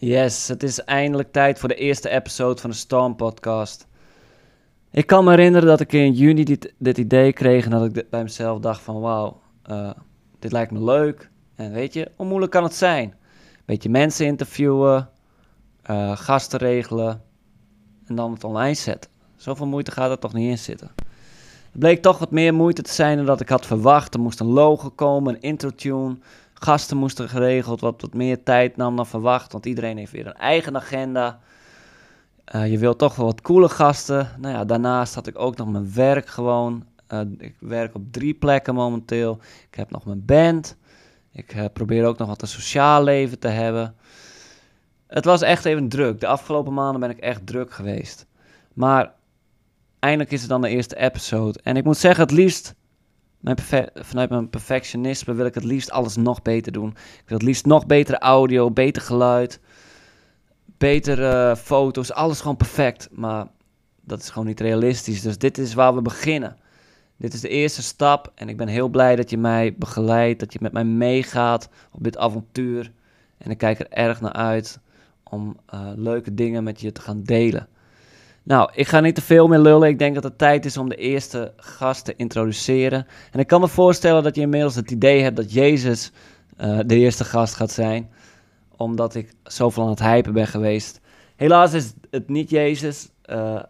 Yes, het is eindelijk tijd voor de eerste episode van de Storm Podcast. Ik kan me herinneren dat ik in juni dit, dit idee kreeg en dat ik bij mezelf dacht van wauw, uh, dit lijkt me leuk. En weet je, hoe moeilijk kan het zijn? Beetje mensen interviewen, uh, gasten regelen en dan het online zetten. Zoveel moeite gaat er toch niet in zitten. Het bleek toch wat meer moeite te zijn dan dat ik had verwacht. Er moest een logo komen, een intro-tune, gasten moesten geregeld, wat wat meer tijd nam dan verwacht, want iedereen heeft weer een eigen agenda. Uh, je wilt toch wel wat coole gasten. Nou ja, daarnaast had ik ook nog mijn werk gewoon. Uh, ik werk op drie plekken momenteel. Ik heb nog mijn band. Ik uh, probeer ook nog wat een sociaal leven te hebben. Het was echt even druk. De afgelopen maanden ben ik echt druk geweest. Maar eindelijk is het dan de eerste episode. En ik moet zeggen, het liefst vanuit mijn perfectionisme wil ik het liefst alles nog beter doen. Ik wil het liefst nog betere audio, beter geluid, betere foto's, alles gewoon perfect. Maar dat is gewoon niet realistisch. Dus dit is waar we beginnen. Dit is de eerste stap en ik ben heel blij dat je mij begeleidt, dat je met mij meegaat op dit avontuur. En ik kijk er erg naar uit om uh, leuke dingen met je te gaan delen. Nou, ik ga niet te veel meer lullen. Ik denk dat het tijd is om de eerste gast te introduceren. En ik kan me voorstellen dat je inmiddels het idee hebt dat Jezus uh, de eerste gast gaat zijn. Omdat ik zoveel aan het hypen ben geweest. Helaas is het niet Jezus. Uh,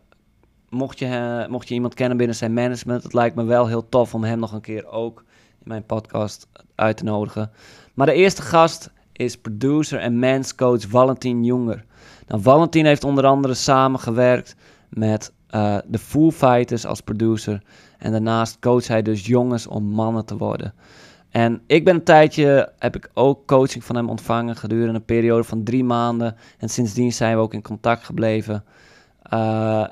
mocht, je, uh, mocht je iemand kennen binnen zijn management, het lijkt me wel heel tof om hem nog een keer ook in mijn podcast uit te nodigen. Maar de eerste gast is producer en manscoach Valentin Jonger. Nou, Valentin heeft onder andere samengewerkt met uh, de Foo Fighters als producer. En daarnaast coach hij dus jongens om mannen te worden. En ik ben een tijdje, heb ik ook coaching van hem ontvangen gedurende een periode van drie maanden. En sindsdien zijn we ook in contact gebleven. Uh,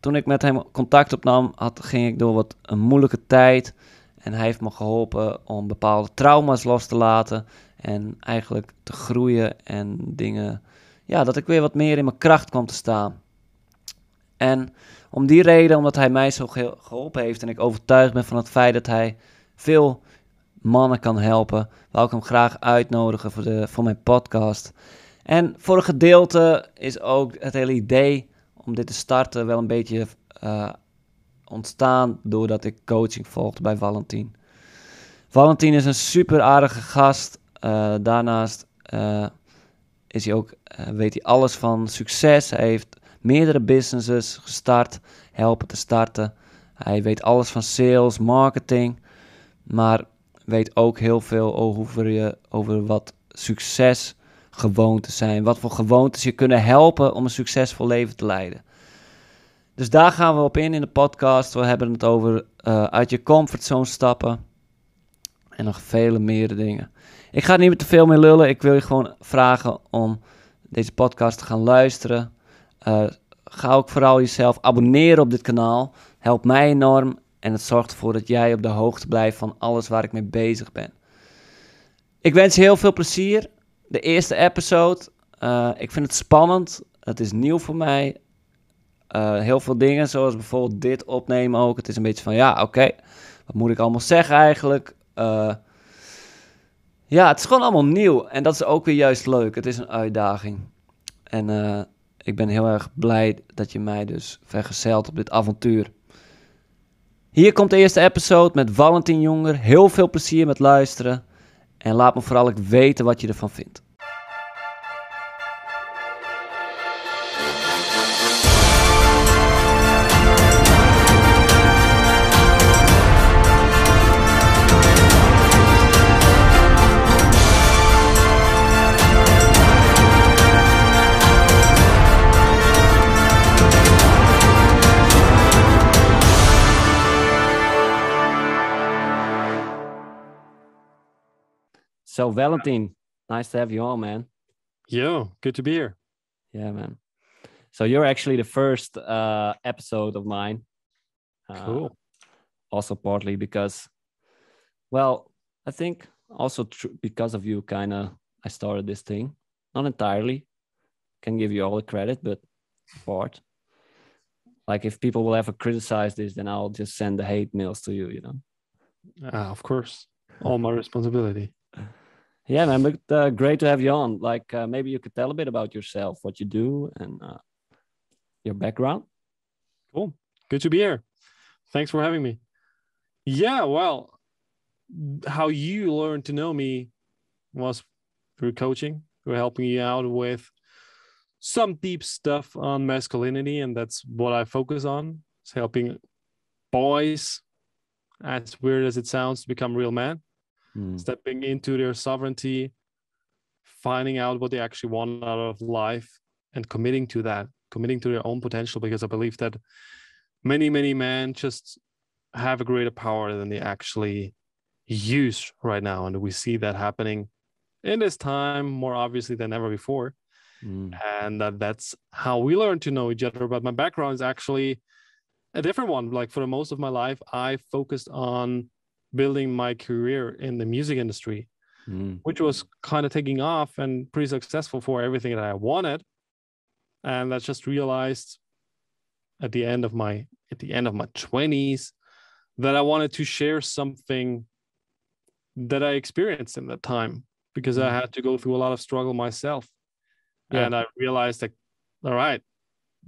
toen ik met hem contact opnam, had, ging ik door wat een moeilijke tijd. En hij heeft me geholpen om bepaalde trauma's los te laten. En eigenlijk te groeien en dingen ja, dat ik weer wat meer in mijn kracht kwam te staan. En om die reden, omdat hij mij zo geholpen heeft en ik overtuigd ben van het feit dat hij veel mannen kan helpen, wil ik hem graag uitnodigen voor, de, voor mijn podcast. En voor een gedeelte is ook het hele idee om dit te starten wel een beetje uh, ontstaan doordat ik coaching volgde bij Valentin. Valentin is een super aardige gast. Uh, daarnaast uh, is hij ook, uh, weet hij alles van succes. Hij heeft meerdere businesses gestart, helpen te starten. Hij weet alles van sales, marketing, maar weet ook heel veel over, je, over wat succes gewoontes zijn. Wat voor gewoontes je kunnen helpen om een succesvol leven te leiden. Dus daar gaan we op in in de podcast. We hebben het over uh, uit je comfortzone stappen. En nog vele meer dingen. Ik ga niet meer te veel meer lullen. Ik wil je gewoon vragen om deze podcast te gaan luisteren. Uh, ga ook vooral jezelf abonneren op dit kanaal. Helpt mij enorm en het zorgt ervoor dat jij op de hoogte blijft van alles waar ik mee bezig ben. Ik wens je heel veel plezier. De eerste episode. Uh, ik vind het spannend. Het is nieuw voor mij. Uh, heel veel dingen, zoals bijvoorbeeld dit opnemen ook. Het is een beetje van, ja, oké, wat moet ik allemaal zeggen eigenlijk? Uh, ja, het is gewoon allemaal nieuw. En dat is ook weer juist leuk. Het is een uitdaging. En uh, ik ben heel erg blij dat je mij dus vergezelt op dit avontuur. Hier komt de eerste episode met Valentin Jonger. Heel veel plezier met luisteren. En laat me vooral weten wat je ervan vindt. So, Valentin, nice to have you on, man. Yeah, good to be here. Yeah, man. So you're actually the first uh, episode of mine. Uh, cool. Also, partly because, well, I think also tr- because of you, kind of, I started this thing. Not entirely. Can give you all the credit, but part. Like if people will ever criticize this, then I'll just send the hate mails to you. You know. Uh, of course, all my responsibility. Yeah, man, but uh, great to have you on. Like, uh, maybe you could tell a bit about yourself, what you do, and uh, your background. Cool. Good to be here. Thanks for having me. Yeah, well, how you learned to know me was through coaching, through helping you out with some deep stuff on masculinity, and that's what I focus on. It's helping boys, as weird as it sounds, to become real men, Mm. stepping into their sovereignty, finding out what they actually want out of life, and committing to that, committing to their own potential. Because I believe that many, many men just have a greater power than they actually use right now, and we see that happening in this time more obviously than ever before Mm. and uh, that's how we learn to know each other but my background is actually a different one like for the most of my life i focused on building my career in the music industry Mm. which was kind of taking off and pretty successful for everything that i wanted and i just realized at the end of my at the end of my 20s that i wanted to share something that i experienced in that time because i Mm. had to go through a lot of struggle myself Yeah. and I realized that, all right,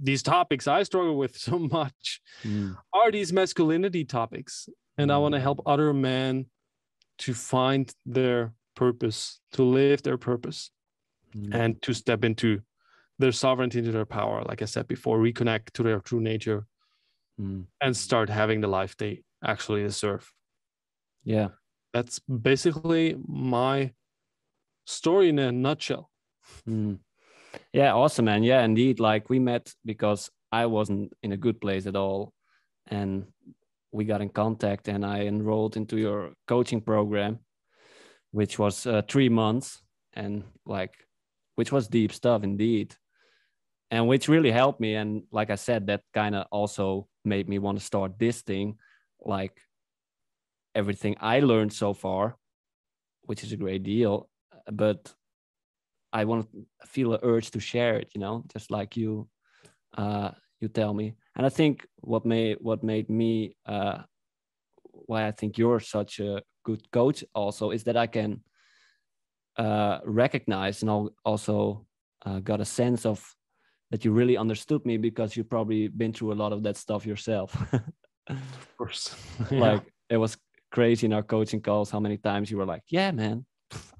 these topics I struggle with so much Mm. are these masculinity topics. And I want to help other men to find their purpose, to live their purpose, Mm. and to step into their sovereignty, into their power, like I said before, reconnect to their true nature Mm. and start having the life they actually deserve. Yeah. That's basically my story in a nutshell. Mm. Yeah, awesome, man. Yeah, indeed. Like we met because I wasn't in a good place at all. And we got in contact and I enrolled into your coaching program, which was uh, three months and like, which was deep stuff indeed. And which really helped me. And like I said, that kind of also made me want to start this thing. Like everything I learned so far, which is a great deal. But I want to feel an urge to share it, you know, just like you uh, you tell me. And I think what made what made me uh, why I think you're such a good coach also is that I can uh, recognize and al- also uh, got a sense of that you really understood me because you've probably been through a lot of that stuff yourself. Of course. like it was crazy in our coaching calls how many times you were like, "Yeah, man,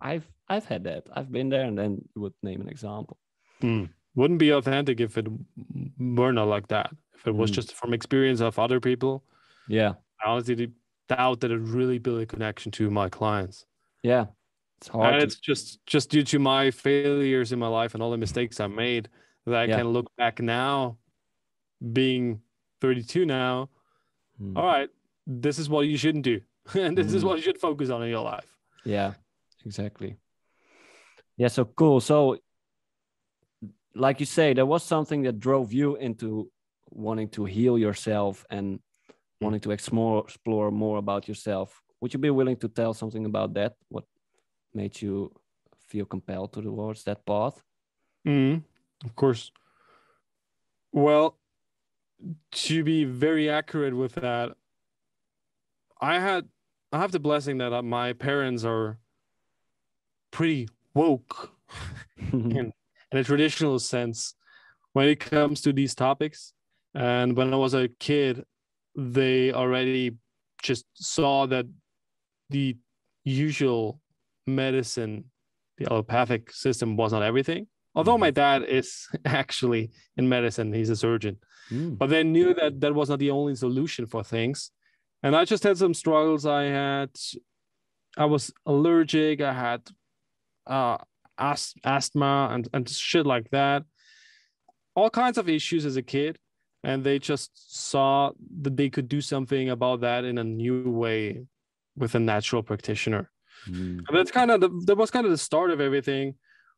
I've I've had that. I've been there," and then you would name an example. Mm. Wouldn't be authentic if it were not like that. If it was Mm. just from experience of other people, Yeah, I honestly doubt that it really built a connection to my clients. yeah, it's hard. and to- it's just just due to my failures in my life and all the mistakes I made that I Yeah. can look back now, being 32 now. Mm. All right, this is what you shouldn't do, and this is Mm. what you should focus on in your life. Yeah, exactly. Yeah, so cool. So, like you say, there was something that drove you into wanting to heal yourself and wanting to explore explore more about yourself. Would you be willing to tell something about that? What made you feel compelled towards that path? Mm, of course. Well, to be very accurate with that, I had I have the blessing that uh, my parents are pretty woke in, in a traditional sense when it comes to these topics. And when I was a kid, they already just saw that the usual medicine, the allopathic system was not everything. Although my dad is actually in medicine, he's a surgeon, Mm. but they knew that that was not the only solution for things. And I just had some struggles. I had, I was allergic. I had uh, ast- asthma and, and shit like that. All kinds of issues as a kid. And they just saw that they could do something about that in a new way with a natural practitioner. Mm. And that's kind of the, that was kind of the start of everything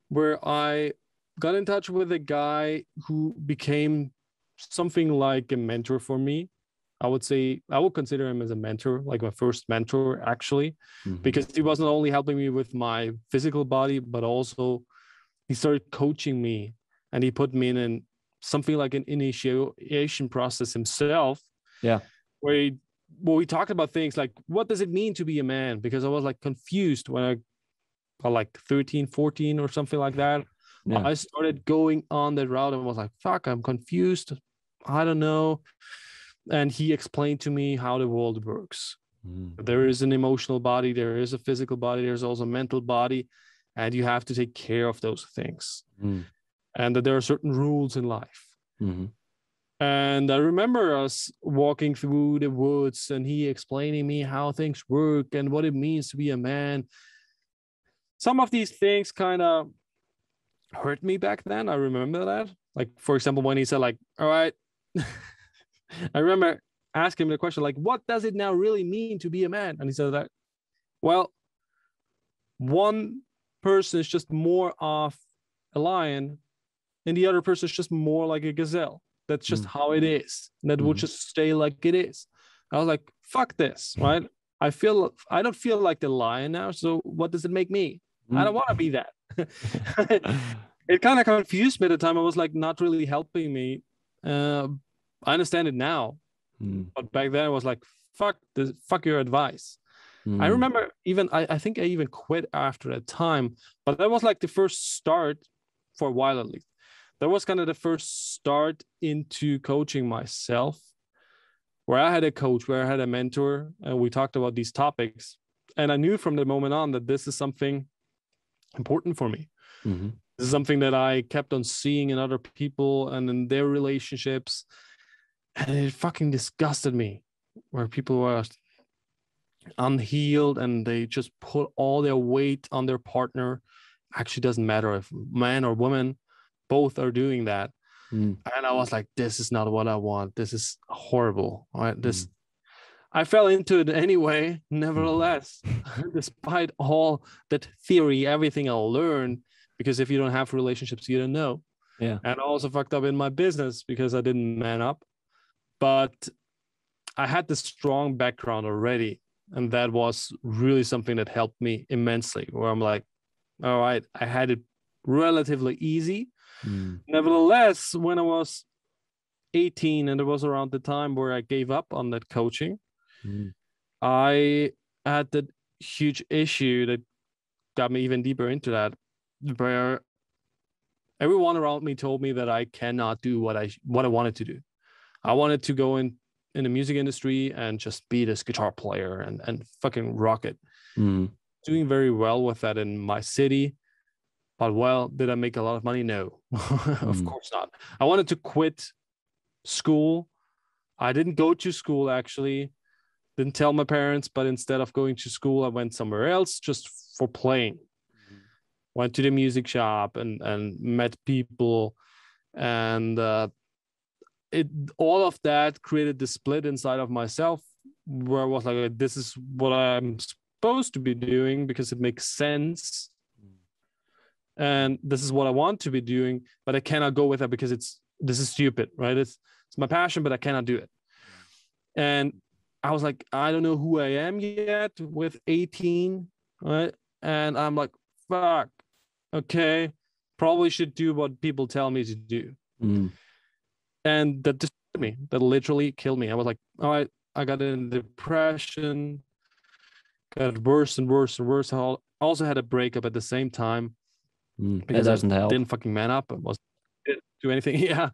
where I got in touch with a guy who became something like a mentor for me. I would say I would consider him as a mentor, like my first mentor actually, Mhm. because he was not only helping me with my physical body, but also he started coaching me and he put me in an, something like an initiation process himself. Yeah. Where he, well, we talked about things like what does it mean to be a man? Because I was like confused when I uh, like 13, 14 or something like that. Yeah. I started going on that route and was like, fuck, I'm confused. I don't know. And he explained to me how the world works. Mm. There is an emotional body, there is a physical body, there's also a mental body, and you have to take care of those things. Mm. And that there are certain rules in life. Mhm. And I remember us walking through the woods and he explaining me how things work and what it means to be a man. Some of these things kind of hurt me back then. I remember that. Like, for example, when he said, like, all right, I remember asking him the question, like, what does it now really mean to be a man? And he said that, well, one person is just more of a lion and the other person is just more like a gazelle. That's just Mm. how it is. That will Mhm. just stay like it is. I was like, fuck this, right? I feel I don't feel like the lion now. So what does it make me? I don't want to be that. it kind of confused me at the time. I was like not really helping me. Uh, I understand it now, Mm. but back then I was like, fuck this, fuck your advice. I Mm. remember even I, I think I even quit after that time, but that was like the first start for a while at least. That was kind of the first start into coaching myself, where I had a coach, where I had a mentor, and we talked about these topics. And I knew from the moment on that this is something important for me. Mhm. This is something that I kept on seeing in other people and in their relationships. And it fucking disgusted me where people were unhealed and they just put all their weight on their partner. Actually, doesn't matter if man or woman, both are doing that. Mm. And I was like, this is not what I want. This is horrible. Right. This I fell into it anyway, nevertheless, despite all that theory, everything I learned, because if you don't have relationships, you don't know. Yeah. And I also fucked up in my business because I didn't man up. But I had this strong background already. And that was really something that helped me immensely, where I'm like, all right, I had it relatively easy. Mm. Nevertheless, when I was 18 and it was around the time where I gave up on that coaching, Mm. I had that huge issue that got me even deeper into that, where everyone around me told me that I cannot do what I what I wanted to do. I wanted to go in in the music industry and just be this guitar player and and fucking rock it. Mm. Doing very well with that in my city. But well, did I make a lot of money? No, of Mm. course not. I wanted to quit school. I didn't go to school actually. Didn't tell my parents, but instead of going to school, I went somewhere else just for playing. Went to the music shop and and met people, and uh, it all of that created the split inside of myself, where I was like, "This is what I'm supposed to be doing because it makes sense." And this is what I want to be doing, but I cannot go with that because it's this is stupid, right? It's it's my passion, but I cannot do it. And I was like, I don't know who I am yet with 18, right? And I'm like, fuck, okay, probably should do what people tell me to do. Mm. And that just killed me. That literally killed me. I was like, all right, I got in depression, got worse and worse and worse. I also had a breakup at the same time Mm. Because I doesn't help. didn't fucking man up It was didn't do anything. Yeah.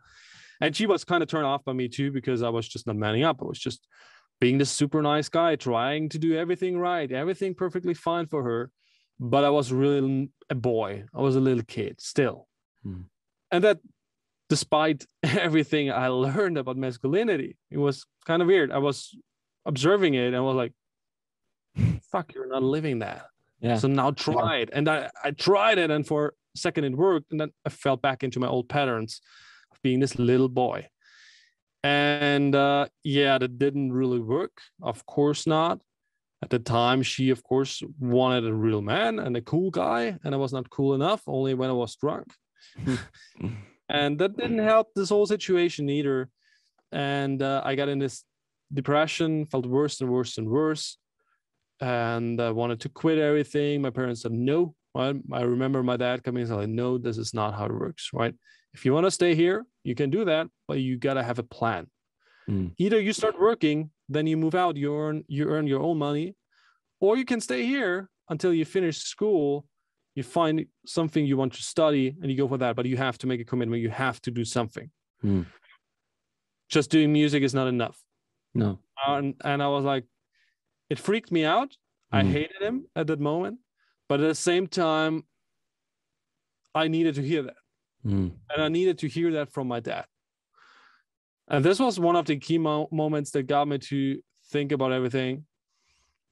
And she was kind of turned off by me too because I was just not manning up. I was just being this super nice guy, trying to do everything right, everything perfectly fine for her. But I was really a boy. I was a little kid still. Hmm. And that despite everything I learned about masculinity, it was kind of weird. I was observing it and I was like, fuck, you're not living that. Yeah. So now try it. And I, I tried it, and for a second it worked. And then I fell back into my old patterns of being this little boy. And uh, yeah, that didn't really work. Of course not. At the time, she, of course, wanted a real man and a cool guy. And I was not cool enough, only when I was drunk. and that didn't help this whole situation either. And uh, I got in this depression, felt worse and worse and worse and I wanted to quit everything. My parents said no. Right? I remember my dad coming and saying, "No, this is not how it works. Right? If you want to stay here, you can do that, but you gotta have a plan. Mm. Either you start working, then you move out, you earn you earn your own money, or you can stay here until you finish school you find something you want to study and you go for that but you have to make a commitment you have to do something Hmm. just doing music is not enough No. and, and i was like it freaked me out i Mm. hated him at that moment but at the same time i needed to hear that Hmm. and I needed to hear that from my dad. And this was one of the key mo- moments that got me to think about everything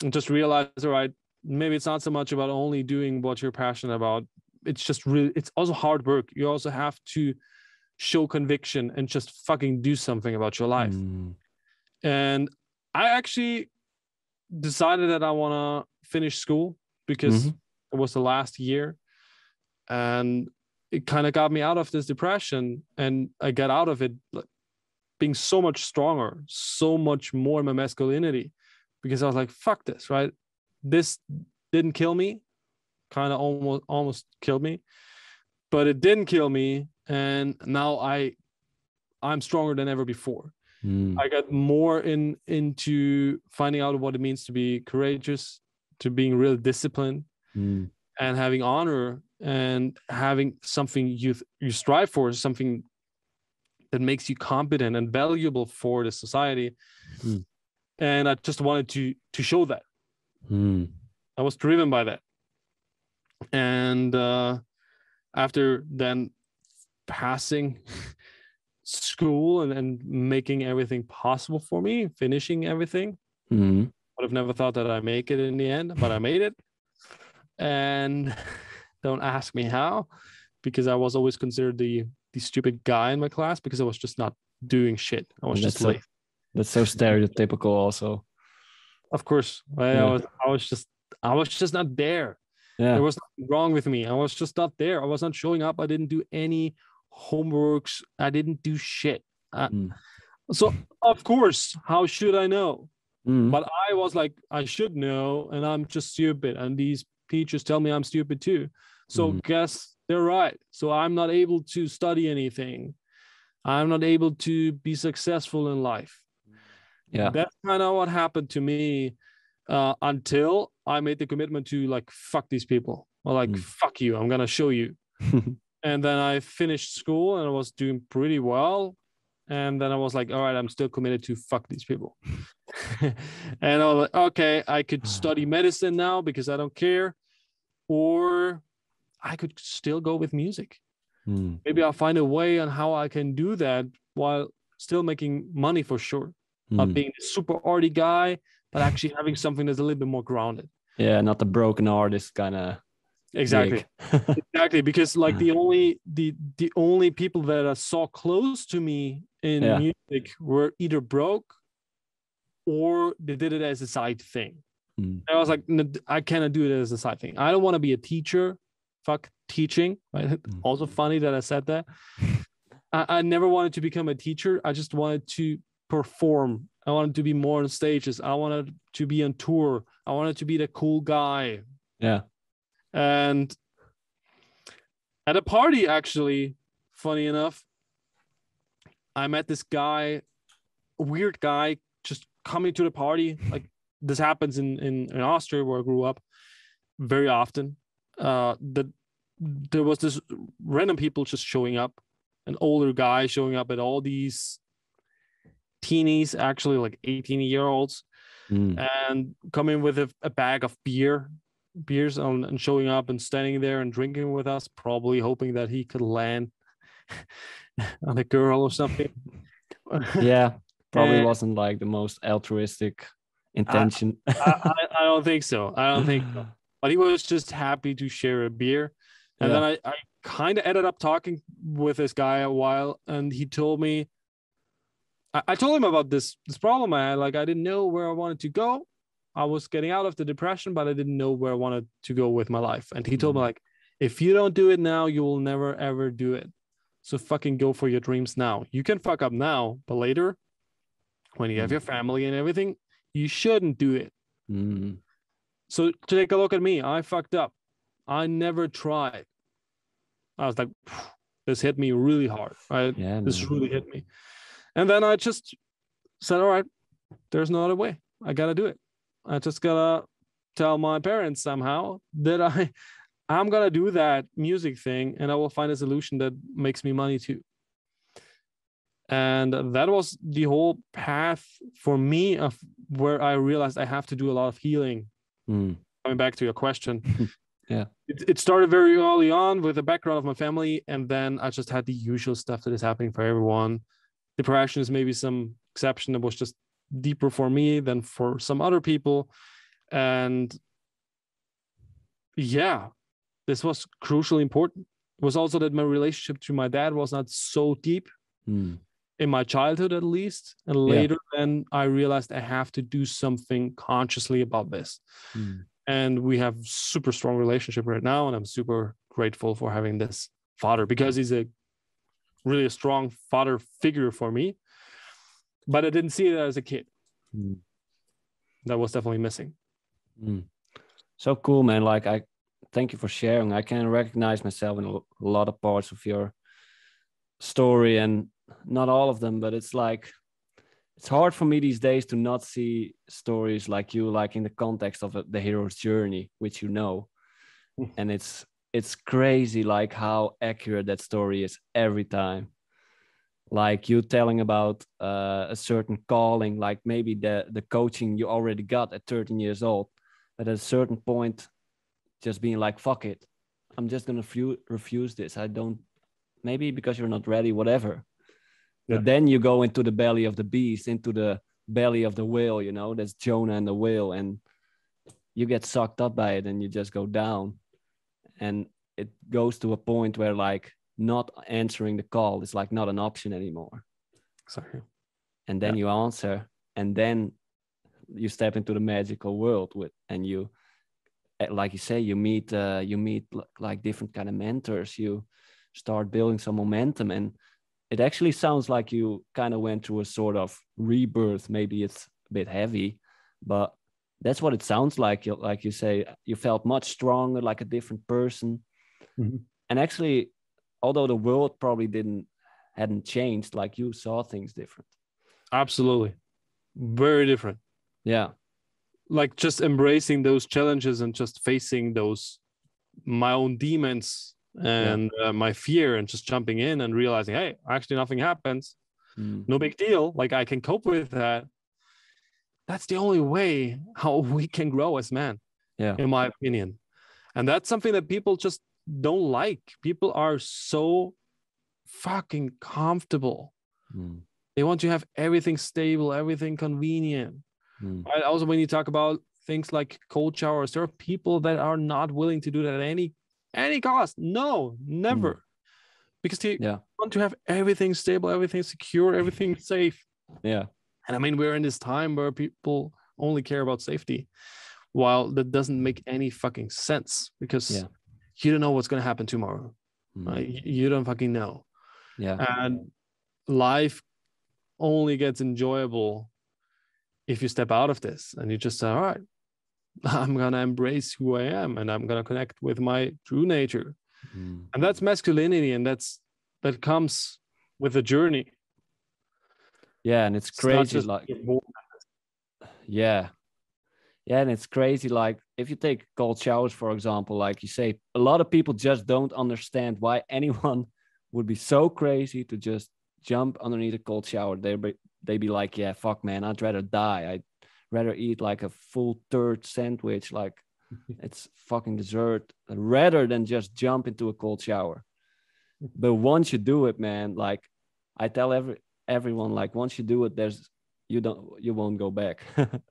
and just realize, all right, maybe it's not so much about only doing what you're passionate about. It's just really, it's also hard work. You also have to show conviction and just fucking do something about your life. Hmm. And I actually decided that I want to finish school because Mhm. it was the last year. And it kind of got me out of this depression. And I got out of it like, being so much stronger, so much more my masculinity because I was like, fuck this, right? This didn't kill me, kind of almost almost killed me, but it didn't kill me. And now I I'm stronger than ever before. Hmm. I got more in into finding out what it means to be courageous, to being real disciplined, Hmm. and having honor and having something you you strive for, something that makes you competent and valuable for the society. Mm. And I just wanted to to show that. Hmm. I was driven by that. And uh, after then passing school and, and making everything possible for me, finishing everything, Hmm. would have never thought that I make it in the end, but I made it. And don't ask me how, because I was always considered the the stupid guy in my class because I was just not doing shit. I was That's just so- late. That's so stereotypical, also. Of course, right? Yeah. I was I was just I was just not there. Yeah. There was nothing wrong with me. I was just not there. I was not showing up. I didn't do any homeworks. I didn't do shit. Mm. So of course, how should I know? Hmm. But I was like, I should know, and I'm just stupid. And these teachers tell me I'm stupid too. So Mhm. guess they're right. So I'm not able to study anything. I'm not able to be successful in life. Yeah. That's kind of what happened to me uh, until I made the commitment to like fuck these people. Or like Mm. fuck you. I'm gonna show you. and then I finished school and I was doing pretty well. And then I was like, all right, I'm still committed to fuck these people. and I was like, okay, I could study medicine now because I don't care. Or I could still go with music. Hmm. Maybe I'll find a way on how I can do that while still making money for sure. Not Hmm. being a super arty guy, but actually having something that's a little bit more grounded. Yeah, not the broken artist kind of. Exactly. exactly because like the only the the only people that I saw close to me in Yeah. music were either broke or they did it as a side thing. And I was like, I cannot do it as a side thing. I don't want to be a teacher. Fuck teaching. Right? Mm. Also funny that I said that. I, I never wanted to become a teacher. I just wanted to perform. I wanted to be more on stages. I wanted to be on tour. I wanted to be the cool guy. Yeah. And at a party, actually, funny enough, I met this guy, a weird guy, just coming to the party. Like this happens in in, in Austria where I grew up very often. Uh, that there was this random people just showing up, an older guy showing up at all these teenies, actually like 18 year olds, Hmm. and coming with a, a bag of beer beers on, and showing up and standing there and drinking with us probably hoping that he could land on a girl or something Yeah. Probably Uh, wasn't like the most altruistic intention. I, I, I don't think so i don't think so but he was just happy to share a beer and Yeah. then i, I kind of ended up talking with this guy a while and he told me I, I told him about this this problem i had like i didn't know where i wanted to go i was getting out of the depression but i didn't know where i wanted to go with my life and he told me Mhm. like if you don't do it now you will never ever do it so fucking go for your dreams now you can fuck up now but later when you have Mhm. your family and everything you shouldn't do it Hmm. so take a look at me. I fucked up. I never tried. I was like, this hit me really hard. Right? Yeah. This really hit me. And then I just said, all right, there's no other way. I gotta do it. I just gotta tell my parents somehow that I I'm gonna do that music thing and I will find a solution that makes me money too. And that was the whole path for me of where I realized I have to do a lot of healing. Mm. Coming back to your question. Yeah. It, it started very early on with the background of my family, and then I just had the usual stuff that is happening for everyone. Depression is maybe some exception that was just deeper for me than for some other people. And yeah, this was crucially important. It was also that my relationship to my dad was not so deep Mm. in my childhood, at least. And Yeah. later, then I realized I have to do something consciously about this. Mm. And we have super strong relationship right now, and I'm super grateful for having this father because he's a really a strong father figure for me. But I didn't see it as a kid. Mm. That was definitely missing. Mm. So cool, man. Like, I thank you for sharing. I can recognize myself in a lot of parts of your story and not all of them, but it's like, it's hard for me these days to not see stories like you, like in the context of the hero's journey, which you know. and it's, it's crazy, like how accurate that story is every time. Like you telling about uh, a certain calling, like maybe the the coaching you already got at 13 years old, but at a certain point just being like fuck it i'm just gonna fu- refuse this. I don't maybe because you're not ready whatever. Yeah. but then you go into the belly of the beast into the belly of the whale you know that's jonah and the whale and you get sucked up by it and you just go down. And it goes to a point where like not answering the call is like not an option anymore. Sorry. and then you answer and then you step into the magical world with and you eh, like you say you meet uh, you meet like different kind of mentors. You start building some momentum and it actually sounds like you kind of went through a sort of rebirth. Maybe it's a bit heavy but that's what it sounds like. You like you say you felt much stronger like a different person. Mhm. and actually although the world probably didn't hadn't changed like you saw things different Absolutely. Very different. yeah Like just embracing those challenges and just facing those my own demons and uh, my fear and just jumping in and realizing, hey, actually nothing happens. Mm. no big deal like i can cope with that that's the only way how we can grow as men Yeah. in my opinion and that's something that people just don't like people are so fucking comfortable Mm. they want to have everything stable everything convenient Mm. right also when you talk about things like cold showers there are people that are not willing to do that at any any cost no never because they Yeah. want to have everything stable everything secure everything safe Yeah. and I mean, we're in this time where people only care about safety, while that doesn't make any fucking sense because Yeah. You don't know what's going to happen tomorrow. Mm. right? You- don't fucking know. Yeah. And life only gets enjoyable if you step out of this and you just say, all right, I'm going to embrace who I am and I'm going to connect with my true nature. Mm. And that's masculinity. And that's, that comes with a journey. Yeah. And it's It's crazy. Like, yeah. Yeah. And it's crazy. Like, if you take cold showers, for example, like you say, a lot of people just don't understand why anyone would be so crazy to just jump underneath a cold shower. They be, they be like, yeah, fuck, man, I'd rather die. I'd rather eat like a full third sandwich. Like, it's fucking dessert rather than just jump into a cold shower. But once you do it, man, like I tell every everyone, like once you do it, there's you don't you won't go back.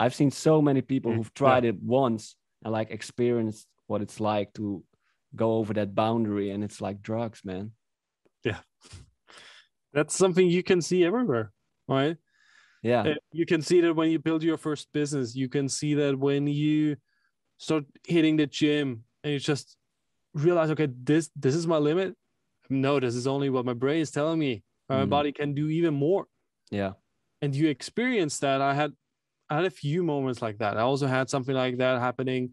I've seen so many people Mm, who've tried it once and like experienced what it's like to go over that boundary, and it's like drugs, man. Yeah. That's something you can see everywhere, right? Yeah, Uh, You can see that when you build your first business. You can see that when you start hitting the gym and you just realize, okay, this this is my limit. No, this is only what my brain is telling me. My Mm. body can do even more. yeah, And you experience that. I had I had a few moments like that. I also had something like that happening.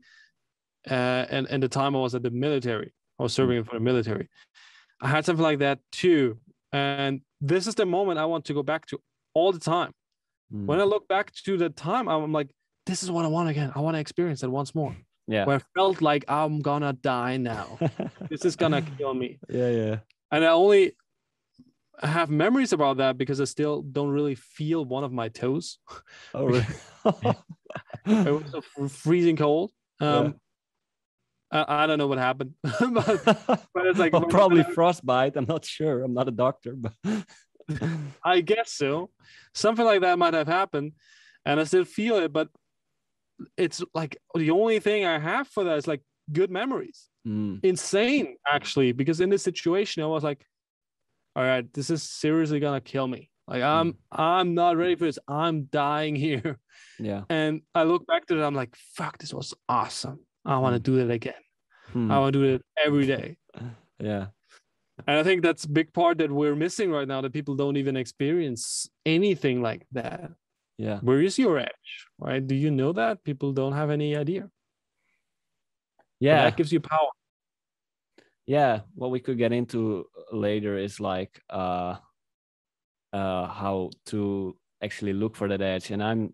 Uh, and and the time I was at the military, I was serving for the military. I had something like that too. And this is the moment I want to go back to all the time Mm. when I look back to the time, I'm like, this is what I want again. I want to experience that once more. Yeah. where I felt like I'm gonna die now. this is gonna kill me. yeah, yeah. And I only have memories about that because I still don't really feel one of my toes. Oh, really? It was so freezing cold. Um, I, I don't know what happened, but, but it's like Well, probably when frostbite. I'm not sure. I'm not a doctor, but I, I guess so. Something like that might have happened, and I still feel it. But it's like the only thing I have for that is like good memories. Mm, Insane, actually, because in this situation, I was like, "All right, this is seriously gonna kill me. Like I'm, I'm not ready for this. I'm dying here." yeah. And I look back to it, I'm like, "Fuck, this was awesome. I want to do it again. Hmm, I want to do it every day." yeah. And I think that's a big part that we're missing right now that people don't even experience anything like that. Yeah. Where is your edge? Right? Do you know that? People don't have any idea. But Yeah. That gives you power. Yeah what we could get into later is like uh uh how to actually look for that edge. And i'm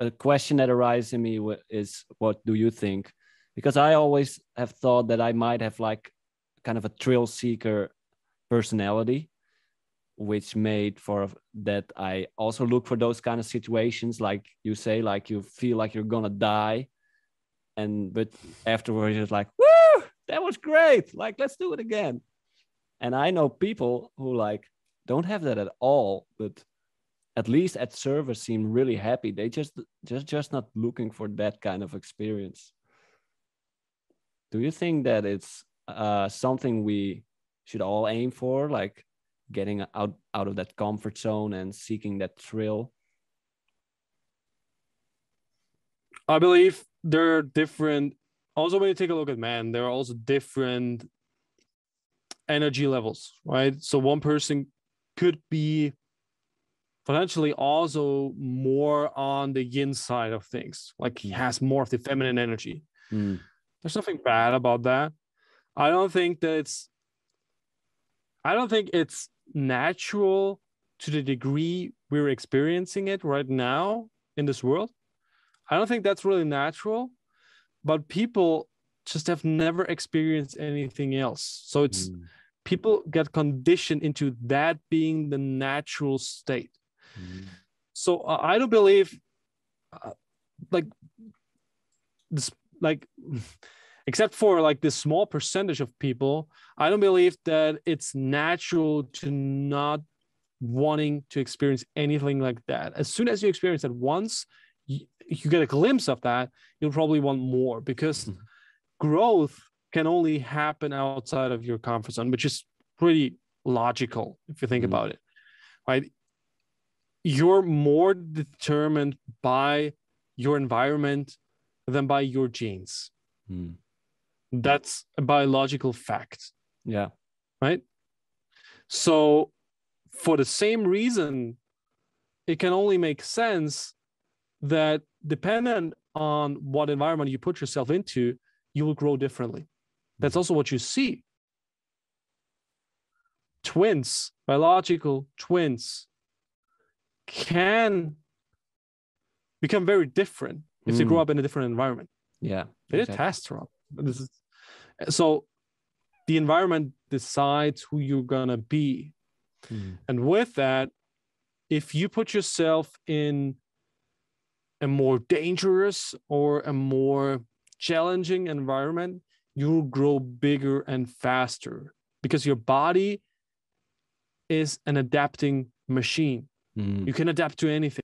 a- question that arises in me is what do you think? Because i always have thought that i might have like kind of a thrill seeker personality which made for that i also look for those kind of situations like you say like you feel like you're gonna die. And but afterwards it's like woo that was great. Like let's do it again. And i know people who like don't have that at all but at least at service seem really happy. They just just just not looking for that kind of experience. Do you think that it's uh, something we should all aim for? Like getting out out of that comfort zone and seeking that thrill? I believe there are different. Also, when you take a look at man, there are also different energy levels, right? So one person could be potentially also more on the yin side of things, like he has more of the feminine energy. Mm, There's nothing bad about that. I don't think that it's. I don't think it's natural to the degree we're experiencing it right now in this world. I don't think that's really natural, but people just have never experienced anything else. So it's mm, people get conditioned into that being the natural state. mm, So uh, I don't believe, uh, like this, like except for like this small percentage of people, I don't believe that it's natural to not wanting to experience anything like that. As soon as you experience it once, you, you get a glimpse of that, you'll probably want more because Mhm. growth can only happen outside of your comfort zone, which is pretty logical if you think Mhm. about it, right? You're more determined by your environment than by your genes. mm. That's a biological fact yeah right? So, for the same reason, it can only make sense that dependent on what environment you put yourself into, you will grow differently. That's also what you see. Twins, biological twins, can become very different if they grow Mm. up in a different environment. yeah They did exactly. tests, Rob. This is so the environment decides who you're gonna be. Mm, And with that, if you put yourself in a more dangerous or a more challenging environment, you'll grow bigger and faster because your body is an adapting machine. mm, You can adapt to anything.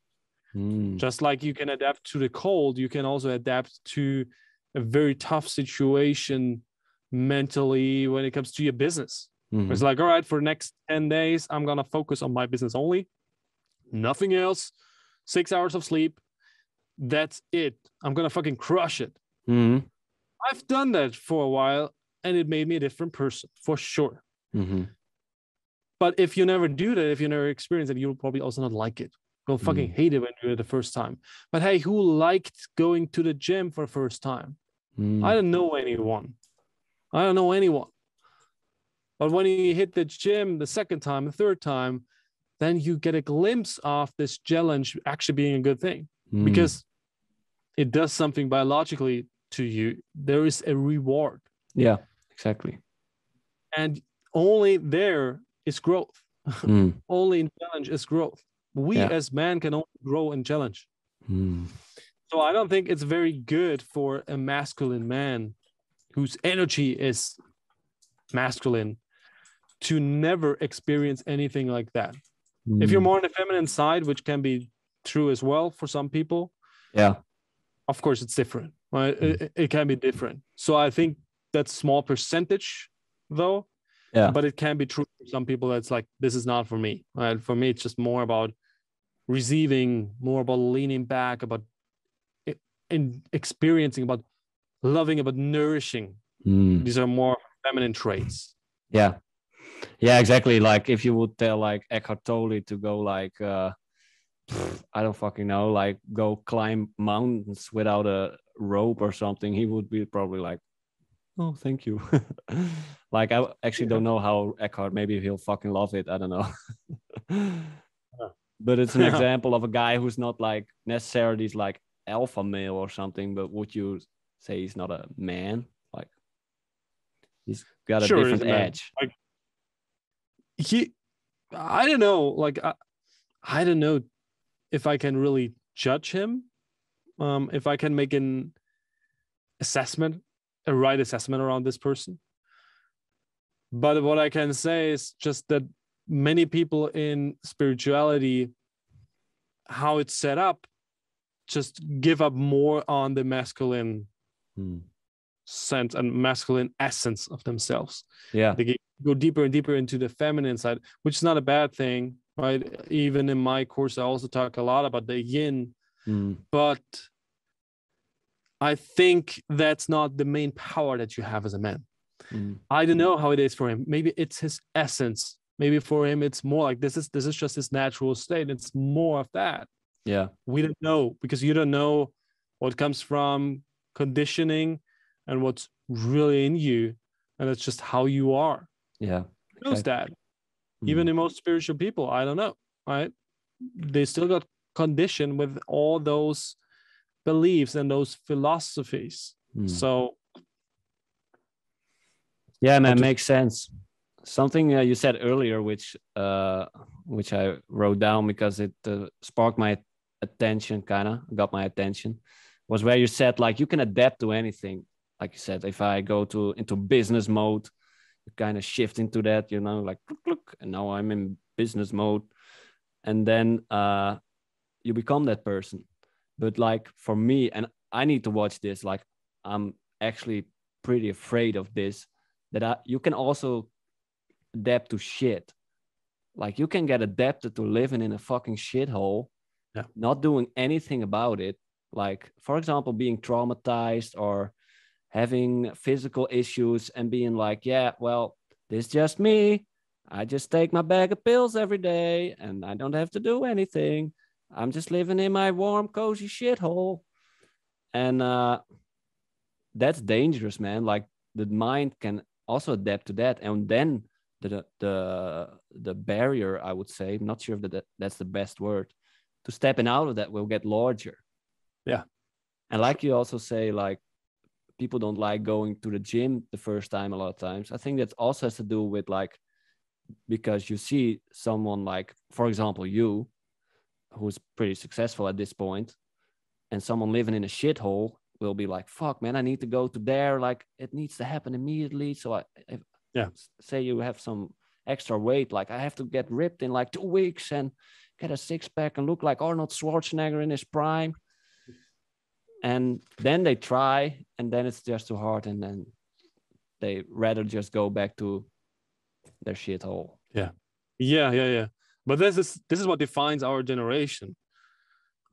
mm, Just like you can adapt to the cold, you can also adapt to a very tough situation mentally when it comes to your business. mhm, It's like, all right, for the next 10 days, I'm going to focus on my business only, nothing else, six hours of sleep. That's it. I'm going to fucking crush it. mhm, I've done that for a while and it made me a different person for sure. mhm, But if you never do that, if you never experience it, you'll probably also not like it. You'll fucking Mm. hate it when you do it the first time. But hey, who liked going to the gym for the first time? mm, I don't know anyone. I don't know anyone. But when you hit the gym the second time, the third time, then you get a glimpse of this challenge actually being a good thing mm, because it does something biologically to you, there is a reward. Yeah, exactly. And only there is growth. Mm, only in challenge is growth. We Yeah. as man can only grow in challenge. mm, So I don't think it's very good for a masculine man whose energy is masculine to never experience anything like that. If you're mm. more on the feminine side, which can be true as well for some people, yeah, of course it's different. Right? Mm. It, it can be different. So I think that's small percentage though. Yeah. But it can be true for some people that's like this is not for me. Right? For me, it's just more about receiving, more about leaning back, about in experiencing, about loving, about nourishing. Mm. These are more feminine traits. Yeah. Yeah, exactly. Like if you would tell like Eckhart Tolle to go like uh pff, I don't fucking know, like go climb mountains without a rope or something, he would be probably like, Oh, thank you. like I actually don't know how Eckhart maybe he'll fucking love it. I don't know. but it's an Yeah. example of a guy who's not like necessarily like alpha male or something, but would you say he's not a man? Like he's got a Sure, different edge. he i don't know like I, I don't know if i can really judge him um if i can make an assessment a right assessment around this person but what i can say is just that many people in spirituality how it's set up just give up more on the masculine Hmm. sense and masculine essence of themselves Yeah. they go deeper and deeper into the feminine side, which is not a bad thing, right? Even in my course, I also talk a lot about the yin, Mm. but I think that's not the main power that you have as a man. Mm. I don't know how it is for him. Maybe it's his essence. Maybe for him, it's more like this is this is just his natural state. It's more of that. Yeah. We don't know because you don't know what comes from conditioning and what's really in you, and it's just how you are. Yeah. Who knows that? Even Mm. in most spiritual people i don't know right they still got conditioned with all those beliefs and those philosophies Mm. so yeah, man, just- makes sense. Something uh, you said earlier, which uh, which I wrote down because it uh, sparked my attention, kind of got my attention, was where you said like you can adapt to anything. Like you said, if I go to into business mode, kind of shift into that, you know, like look, look, and now I'm in business mode, and then uh, you become that person. But like for me, and I need to watch this. Like I'm actually pretty afraid of this that I, you can also adapt to shit. Like you can get adapted to living in a fucking shithole, Yeah. not doing anything about it. Like, for example, being traumatized or having physical issues and being like, yeah, well, this just me. I just take my bag of pills every day and I don't have to do anything. I'm just living in my warm, cozy shithole. And uh, that's dangerous, man. Like the mind can also adapt to that, and then the the the barrier, I would say, I'm not sure if that that's the best word, to stepping out of that will get larger. Yeah. And like you also say, like people don't like going to the gym the first time a lot of times. I think that also has to do with like because you see someone like, for example, you, who's pretty successful at this point, and someone living in a shithole will be like, "Fuck, man, I need to go to there. Like, it needs to happen immediately." So I, if, Yeah. say you have some extra weight, like I have to get ripped in like two weeks and get a six pack and look like Arnold Schwarzenegger in his prime. And then they try, and then it's just too hard, and then they rather just go back to their shithole. yeah. Yeah yeah yeah. but this is this is what defines our generation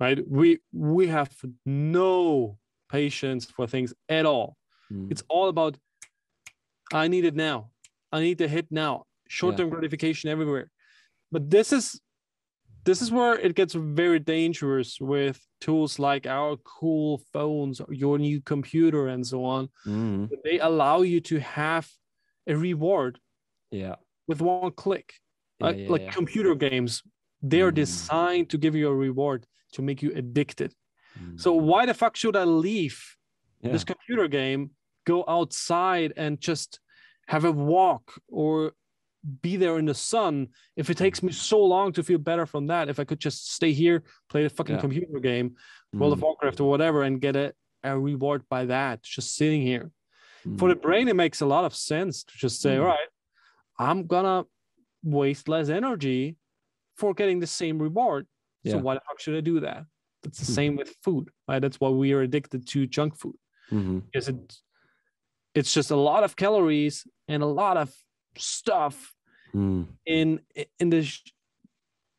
right? We we have no patience for things at all. Mm. it's all about i need it now. I need the hit now. Short-term gratification everywhere. But this is this is where it gets very dangerous with tools like our cool phones your new computer and so on Mm. they allow you to have a reward Yeah. with one click Yeah, like, yeah, like yeah. computer games they are Mm. designed to give you a reward to make you addicted Mm. so why the fuck should i leave this computer game, go outside and just have a walk or be there in the sun. If it takes me so long to feel better from that, if I could just stay here, play the fucking Yeah. computer game, World of Mm, Warcraft or whatever, and get a, a reward by that, just sitting here. mm, For the brain, it makes a lot of sense to just say, Mm. all right, I'm gonna waste less energy for getting the same reward. So Yeah. why the fuck should I do that? It's the Hmm. same with food, right? That's why we are addicted to junk food mhm, because it, it's just a lot of calories and a lot of stuff mm, in in the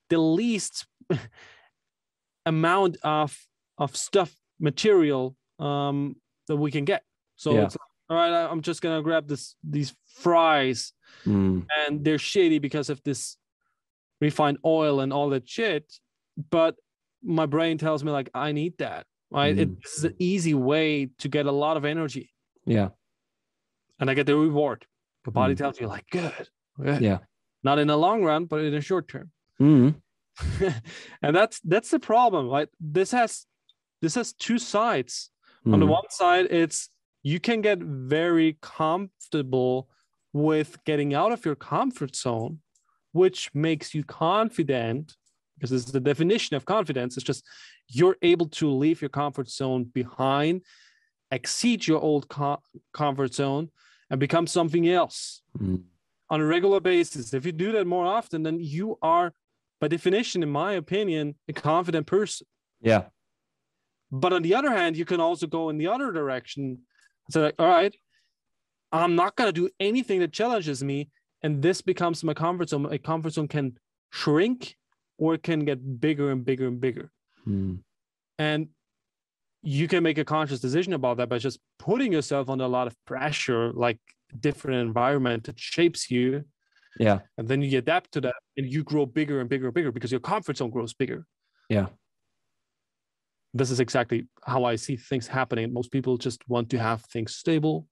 the least amount of of stuff material um that we can get. So Yeah. it's like, all right i'm just gonna grab this these fries mm, and they're shitty because of this refined oil and all that shit. But my brain tells me like i need that right? It, this is an easy way to get a lot of energy. Yeah. and i get the reward the body Mm. tells you like good, good. Yeah. not in the long run but in the short term Mm, and that's that's the problem right this has this has two sides on the mm, one side it's you can get very comfortable with getting out of your comfort zone which makes you confident because this is the definition of confidence it's just you're able to leave your comfort zone behind exceed your old co- comfort zone and become something else mm, on a regular basis if you do that more often then you are by definition in my opinion a confident person yeah. but on the other hand, you can also go in the other direction. So, like, all right, I'm not going to do anything that challenges me. And this becomes my comfort zone. My comfort zone can shrink or it can get bigger and bigger and bigger. Mm, And you can make a conscious decision about that by just putting yourself under a lot of pressure, like different environment that shapes you. yeah. And then you adapt to that and you grow bigger and bigger and bigger because your comfort zone grows bigger. Yeah. this is exactly how I see things happening. Most people just want to have things stable,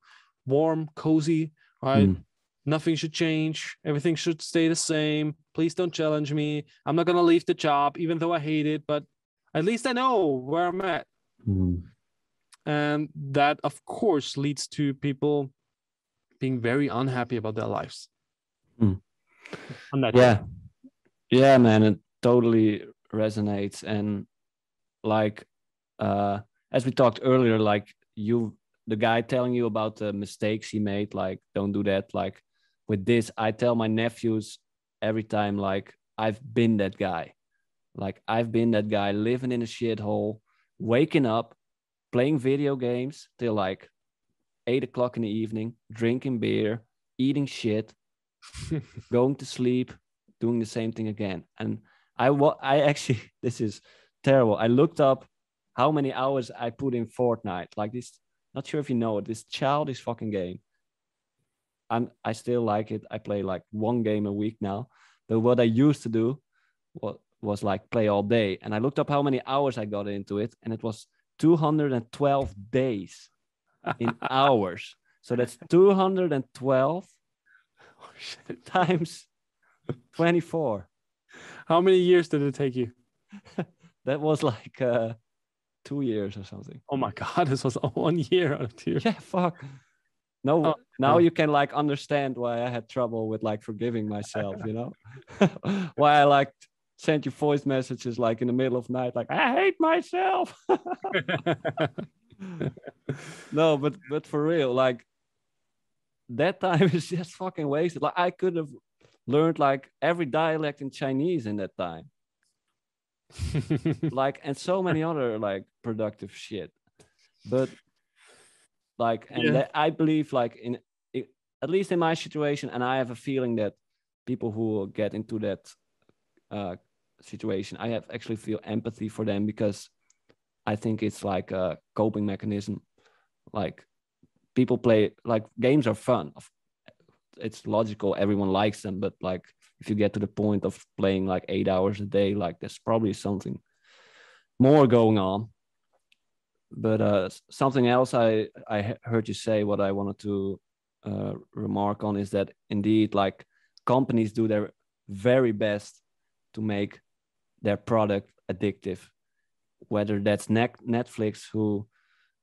warm, cozy, right? Mm, Nothing should change. Everything should stay the same. Please don't challenge me. I'm not going to leave the job, even though I hate it, but at least I know where I'm at. Mm, And that, of course, leads to people being very unhappy about their lives. That yeah. yeah man it totally resonates. And like uh as we talked earlier like you the guy telling you about the mistakes he made like don't do that. Like with this i tell my nephews every time like i've been that guy. Like i've been that guy living in a shithole waking up playing video games till like eight o'clock in the evening drinking beer eating shit going to sleep, doing the same thing again. And I wa- I actually this is terrible. I looked up how many hours I put in Fortnite. Like this, not sure if you know it, this childish fucking game. I'm I still like it. I play like one game a week now. But what I used to do was, was like play all day. And I looked up how many hours I got into it, and it was 212 days in hours. So that's 212 Oh, times 24. How many years did it take you? That was like uh, two years or something. Oh my God, this was one year out of two. Yeah, fuck. No, Oh, now oh. you can like understand why I had trouble with like forgiving myself, you know? why I like sent you voice messages like in the middle of night, like I hate myself. no, but but for real, like that time is just fucking wasted. Like I could have learned like every dialect in Chinese in that time. like and so many other like productive shit but like and Yeah. that i believe like in at least in my situation and i have a feeling that people who get into that uh situation. I have actually feel empathy for them because i think it's like a coping mechanism. Like people play like games are fun. It's logical everyone likes them but like if you get to the point of playing like eight hours a day like there's probably something more going on. But uh something else i i heard you say what i wanted to uh remark on is that indeed like companies do their very best to make their product addictive whether that's Net- netflix who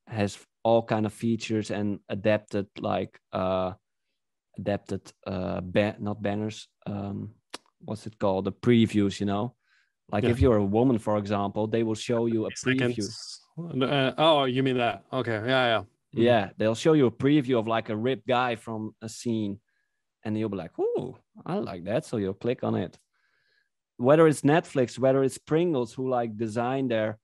has all kind of features and adapted like uh adapted uh ba- not banners um what's it called the previews you know like Yeah. if you're a woman for example they will show you a preview Uh, oh, you mean that? Okay. Yeah, yeah. Mhm. yeah they'll show you a preview of like a ripped guy from a scene and you'll be like oh i like that so you'll click on it whether it's netflix whether it's pringles who like design their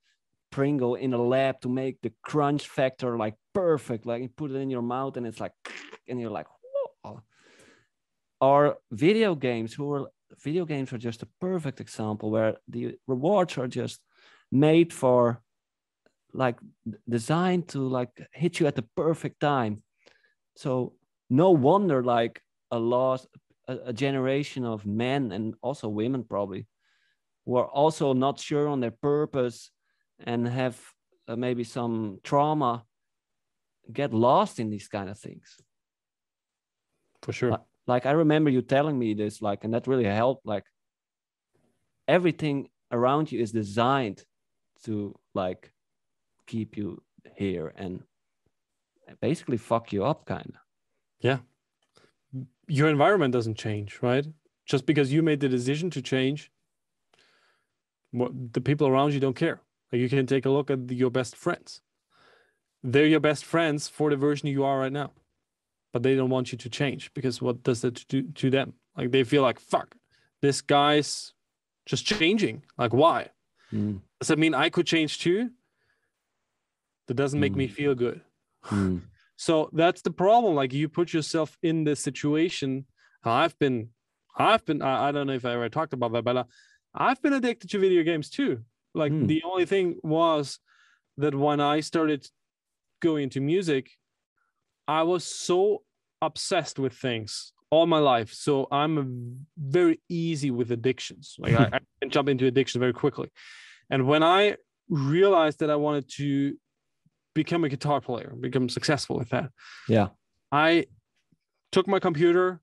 pringle in a lab to make the crunch factor like perfect like you put it in your mouth and it's like and you're like Whoa. or video games who are video games are just a perfect example where the rewards are just made for like designed to like hit you at the perfect time so no wonder like a lost a, a generation of men and also women probably who are also not sure on their purpose and have uh, maybe some trauma get lost in these kind of things. For sure. like i remember you telling me this like and that really helped like everything around you is designed to like keep you here and basically fuck you up kind of Your environment doesn't change, right? Just because you made the decision to change, what the people around you don't care. Like you can take a look at your best friends. They're your best friends for the version you are right now, but they don't want you to change because what does that do to them? Like they feel like fuck, this guy's just changing. Like why? Mm, Does that mean I could change too? That doesn't make me Mm. feel good. mm, So that's the problem. Like you put yourself in this situation. I've been, I've been, I, I don't know if I ever talked about that, but uh, I've been addicted to video games too. Like Hmm. the only thing was that when I started going into music, I was so obsessed with things all my life. So I'm a- very easy with addictions. Like I, I can jump into addiction very quickly. And when I realized that I wanted to become a guitar player, become successful with that, yeah I took my computer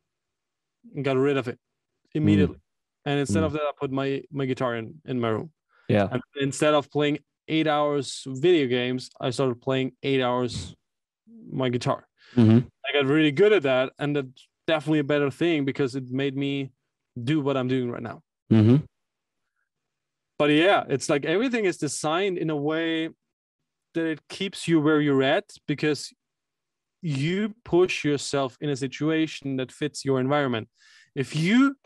and got rid of it immediately. And instead Mm. of that, I put my my guitar in in my room. yeah And instead of playing eight hours video games, I started playing eight hours my guitar. Mhm. I got really good at that, and that's definitely a better thing because it made me do what I'm doing right now. Mhm. But yeah, it's like everything is designed in a way that it keeps you where you're at because you push yourself in a situation that fits your environment. If you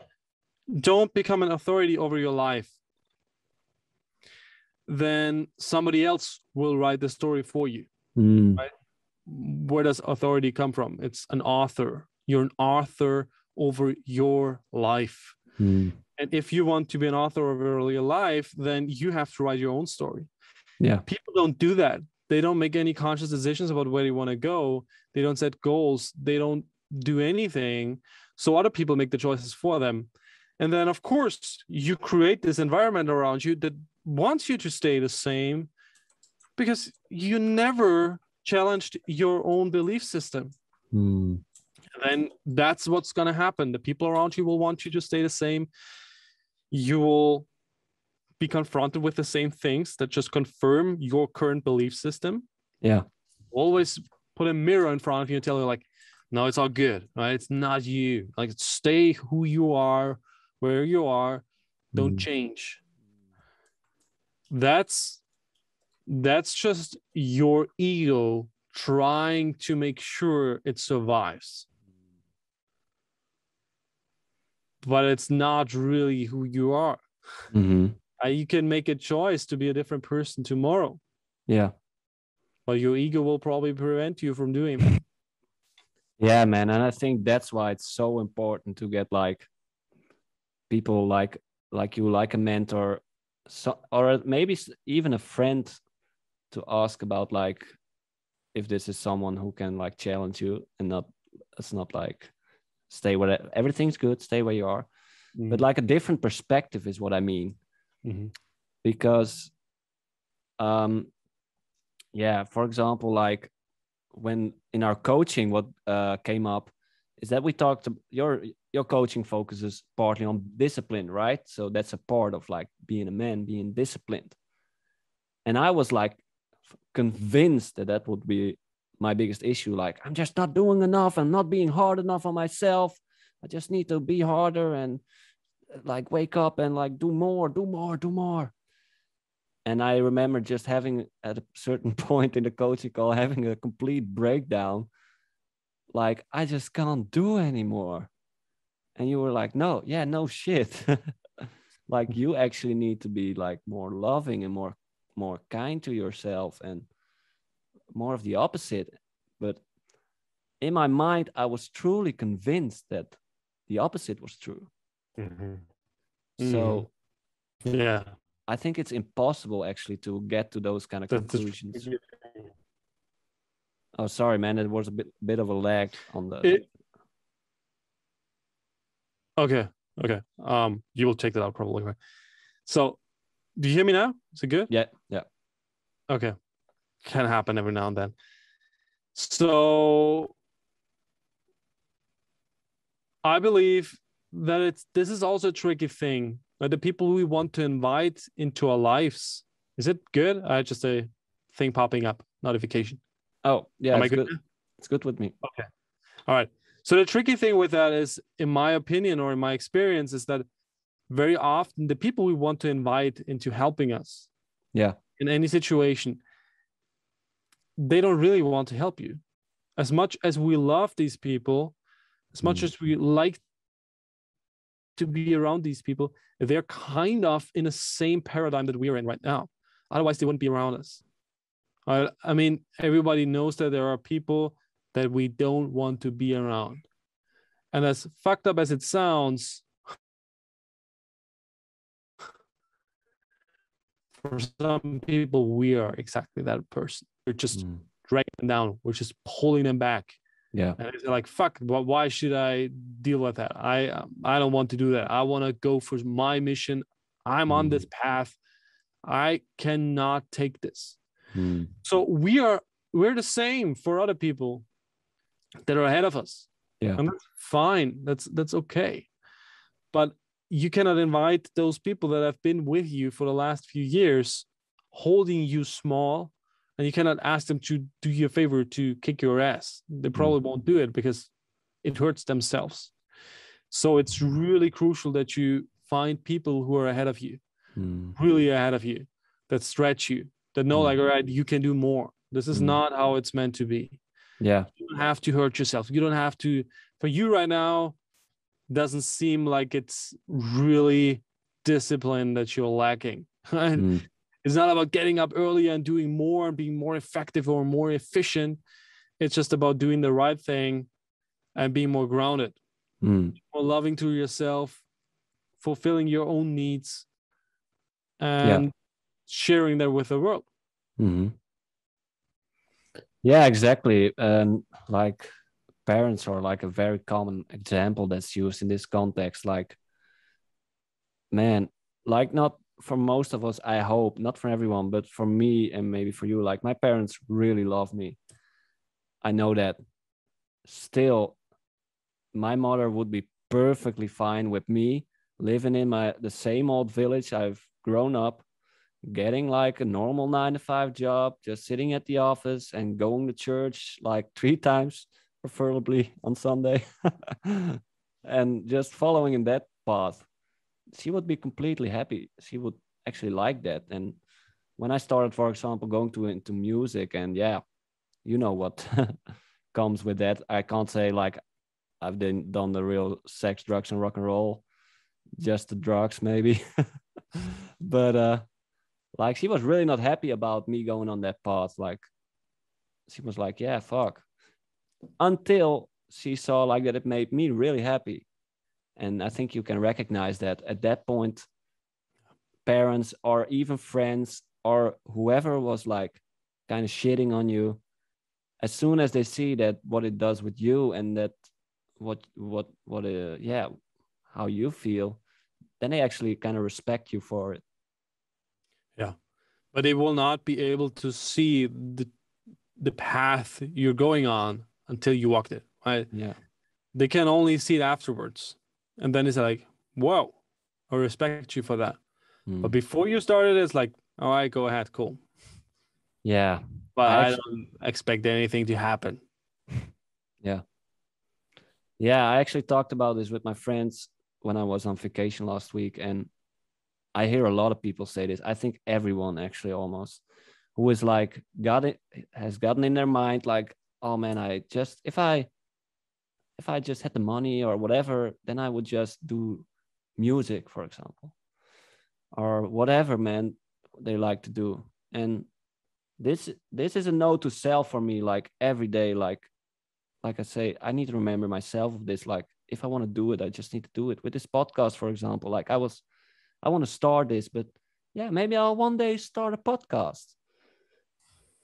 don't become an authority over your life, then somebody else will write the story for you. Mm. Where does authority come from? It's an author. You're an author over your life. Mm. And if you want to be an author over your life, then you have to write your own story. Yeah. People don't do that. They don't make any conscious decisions about where they want to go. They don't set goals. They don't do anything. So other people make the choices for them. And then, of course, you create this environment around you that wants you to stay the same because you never challenged your own belief system Mm. then that's what's going to happen. The people around you will want you to stay the same. You will be confronted with the same things that just confirm your current belief system. Yeah. Always put a mirror in front of you and tell you, like, no, it's all good, right? It's not you. Like, stay who you are, where you are. Don't Mm. change. That's that's just your ego trying to make sure it survives. But it's not really who you are. Mhm. Uh, you can make a choice to be a different person tomorrow, Yeah. but your ego will probably prevent you from doing that. Yeah, man. And I think that's why it's so important to get like people like like you, like a mentor, so or maybe even a friend to ask about like if this is someone who can like challenge you and not it's not like stay where everything's good, stay where you are. But like a different perspective is what I mean. Mhm. because um yeah for example like when in our coaching what uh came up is that we talked your your coaching focuses partly on discipline right so that's a part of like being a man being disciplined and i was like convinced that that would be my biggest issue. Like I'm just not doing enough. I'm not being hard enough on myself. I just need to be harder and like wake up and like do more, do more, do more. And I remember just having at a certain point in the coaching call having a complete breakdown. Like I just can't do anymore. And you were like, no, yeah, no shit. like you actually need to be like more loving and more more kind to yourself and more of the opposite. But in my mind, I was truly convinced that the opposite was true. Mhm. So Yeah. I think it's impossible actually to get to those kind of That's conclusions. Oh, sorry, man. It was a bit bit of a lag on the. It- Okay. Okay. Um, you will check that out probably. right? So, do you hear me now? Is it good? yeah, yeah. Okay. Can happen every now and then. So, I believe that it's this is also a tricky thing. Like the people we want to invite into our lives. Is it good? I just a thing popping up notification. Oh, yeah. Am I It's good? good. It's good with me. Okay. All right. So the tricky thing with that is, in my opinion or in my experience, is that very often the people we want to invite into helping us Yeah. in any situation, they don't really want to help you. As much as we love these people, as much Mm. as we like to be around these people, they're kind of in the same paradigm that we're in right now. Otherwise, they wouldn't be around us. I, I mean, everybody knows that there are people that we don't want to be around. And as fucked up as it sounds, for some people, we are exactly that person. We're just Mm. dragging them down. We're just pulling them back. Yeah. And they're like, fuck, wh- why should I deal with that? I I don't want to do that. I want to go for my mission. I'm on Mm. this path. I cannot take this. Mm. So we are we're the same for other people that are ahead of us. Yeah. And that's fine. That's that's okay. But you cannot invite those people that have been with you for the last few years, holding you small, and you cannot ask them to do you a favor to kick your ass. They probably won't do it because it hurts themselves. So it's really crucial that you find people who are ahead of you Mm. really ahead of you that stretch you that know Mm. like all right you can do more this is Mm. not how it's meant to be Yeah. you don't have to hurt yourself you don't have to for you right now doesn't seem like it's really discipline that you're lacking. it's not about getting up earlier and doing more and being more effective or more efficient it's just about doing the right thing and being more grounded Mm. more loving to yourself, fulfilling your own needs, and sharing that with the world. hmm Yeah, exactly. And like parents are like a very common example that's used in this context. Like, man, like not for most of us, I hope, not for everyone, but for me and maybe for you, like my parents really love me. I know that still my mother would be perfectly fine with me living in my the same old village I've grown up getting like a normal nine to five job, just sitting at the office and going to church like three times, preferably on Sunday, and just following in that path. She would be completely happy. She would actually like that. And when I started, for example, going to into music, and yeah, you know what comes with that. I can't say like I've done done the real sex, drugs, and rock and roll, just the drugs maybe. but uh like she was really not happy about me going on that path like she was like yeah fuck until she saw like that it made me really happy and i think you can recognize that at that point parents or even friends or whoever was like kind of shitting on you as soon as they see that what it does with you and that what what what uh, yeah how you feel then they actually kind of respect you for it Yeah, But they will not be able to see the the path you're going on until you walked it. Right? yeah They can only see it afterwards. And then it's like, whoa, I respect you for that. Mm. But before you started, it's like, all right, go ahead, cool. Yeah, but I I, don't expect anything to happen. Yeah yeah, I actually talked about this with my friends when I was on vacation last week, and I hear a lot of people say this. I think everyone actually almost who is like got it has gotten in their mind like, oh man, I just if I if I just had the money or whatever, then I would just do music, for example, or whatever, man, they like to do. And this this is a note to self for me, like every day, like like I say, I need to remember myself of this. Like, if I want to do it, I just need to do it. With this podcast, for example, like I was, I want to start this, but yeah, maybe I'll one day start a podcast.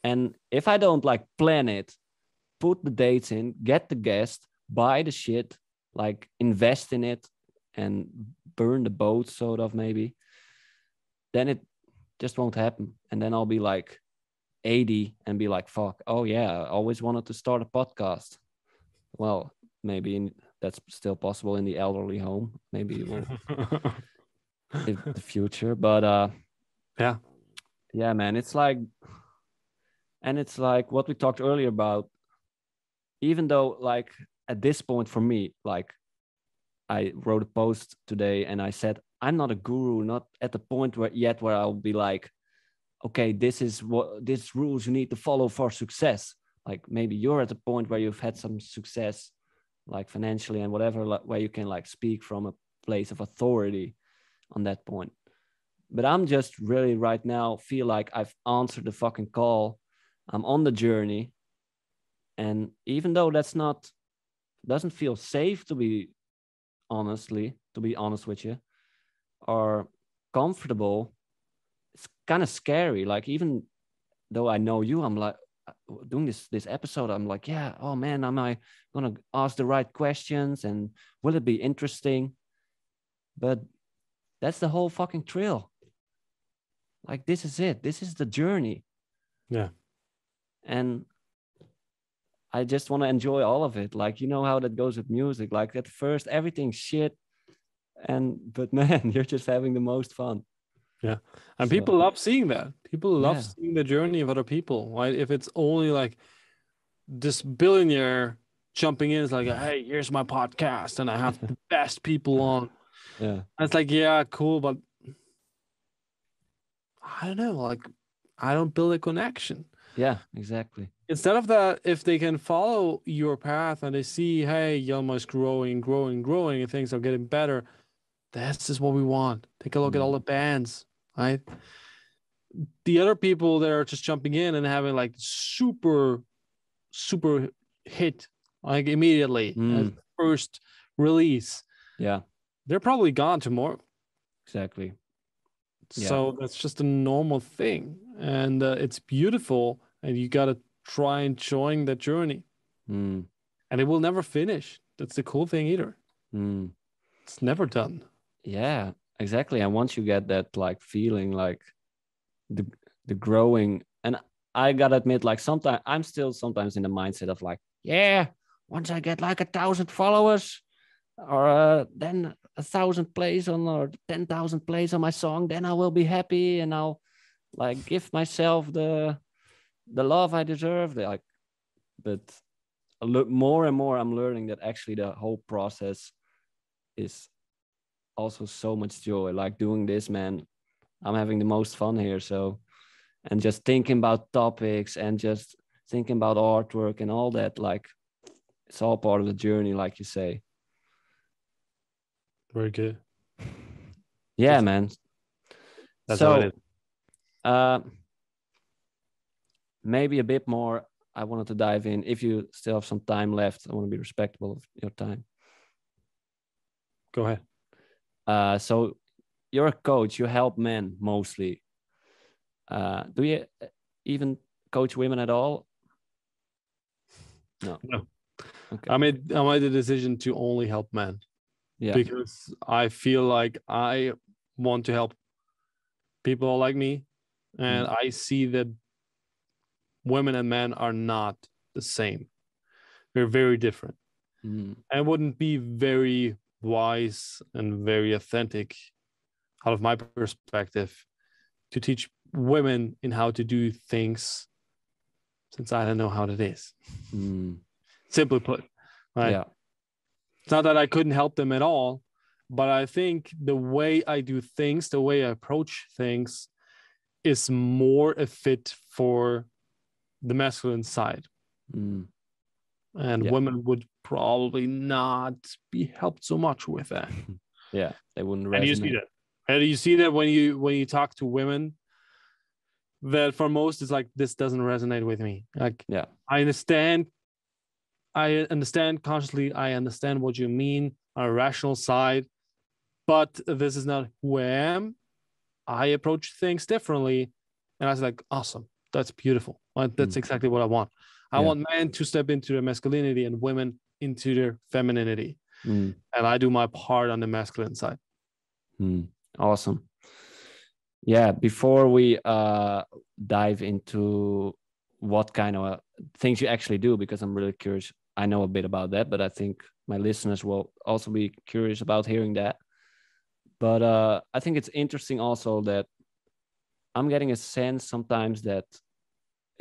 And if I don't like plan it, put the dates in, get the guest, buy the shit, like invest in it and burn the boat, sort of maybe, then it just won't happen. And then I'll be like 80 and be like, fuck, oh yeah, I always wanted to start a podcast well maybe in, that's still possible in the elderly home maybe in the future but uh Yeah. yeah man it's like and it's like what we talked earlier about even though like at this point for me like i wrote a post today and i said i'm not a guru not at the point where yet where i'll be like okay this is what these rules you need to follow for success. Like maybe you're at the point where you've had some success like financially and whatever like, where you can like speak from a place of authority on that point. But i'm just really right now feel like i've answered the fucking call. I'm on the journey. And even though that's not doesn't feel safe to be honestly to be honest with you or comfortable it's kind of scary. Like even though i know you i'm like uh, doing this this episode i'm like yeah oh man am i gonna ask the right questions and will it be interesting? But that's the whole fucking thrill. Like this is it. This is the journey. Yeah. and i just want to enjoy all of it like you know how that goes with music like at first everything's shit and but man you're just having the most fun Yeah, And So- people love seeing that. People love Yeah. seeing the journey of other people. Right? If it's only like this billionaire jumping in, is like, hey, here's my podcast, and I have the best people on. yeah And it's like, yeah, cool, but I don't know. Like, I don't build a connection. yeah exactly Instead of that, if they can follow your path and they see, hey, Yelma is growing, growing, growing, and things are getting better, this is what we want. Take a look at Mm. all the bands, right? The other people that are just jumping in and having like super, super hit like immediately Mm. first release, yeah they're probably gone tomorrow. exactly Yeah. So that's just a normal thing, and uh, it's beautiful, and you gotta try enjoying that journey, mm. and it will never finish. That's the cool thing either. Mm. It's never done. yeah exactly and once you get that like feeling like the the growing and i gotta admit like sometimes i'm still sometimes in the mindset of like yeah once i get like a thousand followers or uh, then a thousand plays on or 10,000 plays on my song then i will be happy and i'll like give myself the the love i deserve like but a lo- more and more i'm learning that actually the whole process is also so much joy like doing this man i'm having the most fun here so and just thinking about topics and just thinking about artwork and all that like it's all part of the journey like you say Very good. yeah Just- man That's so how it is. uh maybe a bit more i wanted to dive in if you still have some time left i want to be respectful of your time Go ahead. Uh, so you're a coach. You help men mostly. Uh, do you even coach women at all? No. No. Okay. I made I made the decision to only help men yeah. because I feel like I want to help people like me, and Mm. I see that women and men are not the same. They're very different. Mm, and wouldn't be very wise and very authentic out of my perspective to teach women in how to do things since I don't know how it is. Mm, Simply put, right? Yeah. It's not that I couldn't help them at all, but I think the way I do things, the way I approach things, is more a fit for the masculine side. Mm, And Yeah. women would probably not be helped so much with that. yeah. They wouldn't And you see resonate. that. And you see that when you when you talk to women, that for most it's like this doesn't resonate with me. Like Yeah. I understand, I understand consciously, I understand what you mean on a rational side, but this is not who I am. I approach things differently. And I was like, awesome. That's beautiful. Like, That's Mm. exactly what I want. I Yeah. want men to step into their masculinity and women into their femininity. Mm, And I do my part on the masculine side. mm. Awesome. Yeah. Before we uh, dive into what kind of uh, things you actually do, because I'm really curious. I know a bit about that, but I think my listeners will also be curious about hearing that. But uh, I think it's interesting also that I'm getting a sense sometimes that,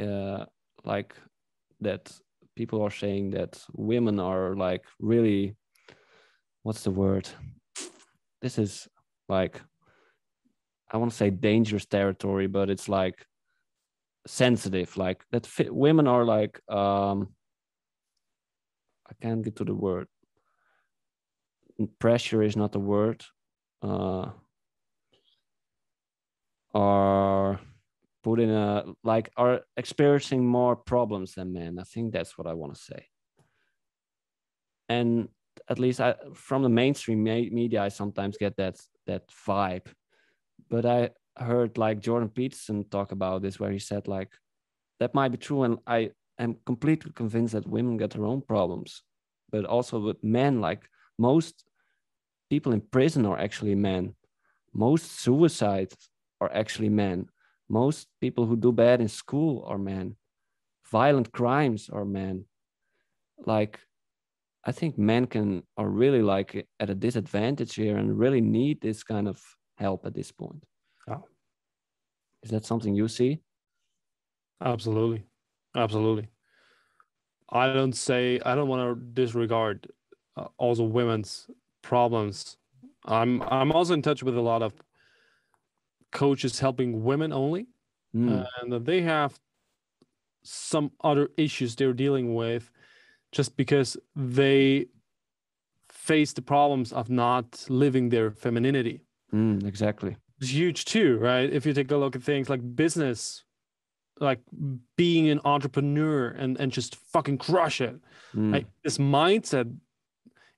uh, like, that people are saying that women are like really, what's the word? This is like, I want to say dangerous territory, but it's like sensitive. Like that, women are like, um, I can't get to the word. Pressure is not the word. Uh, are put in a like are experiencing more problems than men. I think that's what I want to say. And at least I, from the mainstream media, I sometimes get that that vibe. But I heard like Jordan Peterson talk about this, where he said like that might be true, and I am completely convinced that women get their own problems, but also with men, like most people in prison are actually men. Most suicides are actually men. Most people who do bad in school are men. Violent crimes are men. Like, I think men can are really like at a disadvantage here and really need this kind of help at this point. Oh. Is that something you see? Absolutely. Absolutely. I don't say, I don't want to disregard uh, also women's problems. I'm I'm also in touch with a lot of coaches helping women only, Mm, and they have some other issues they're dealing with just because they face the problems of not living their femininity. mm, exactly. It's huge too, right? If you take a look at things like business, like being an entrepreneur and, and just fucking crush it. Mm, Like this mindset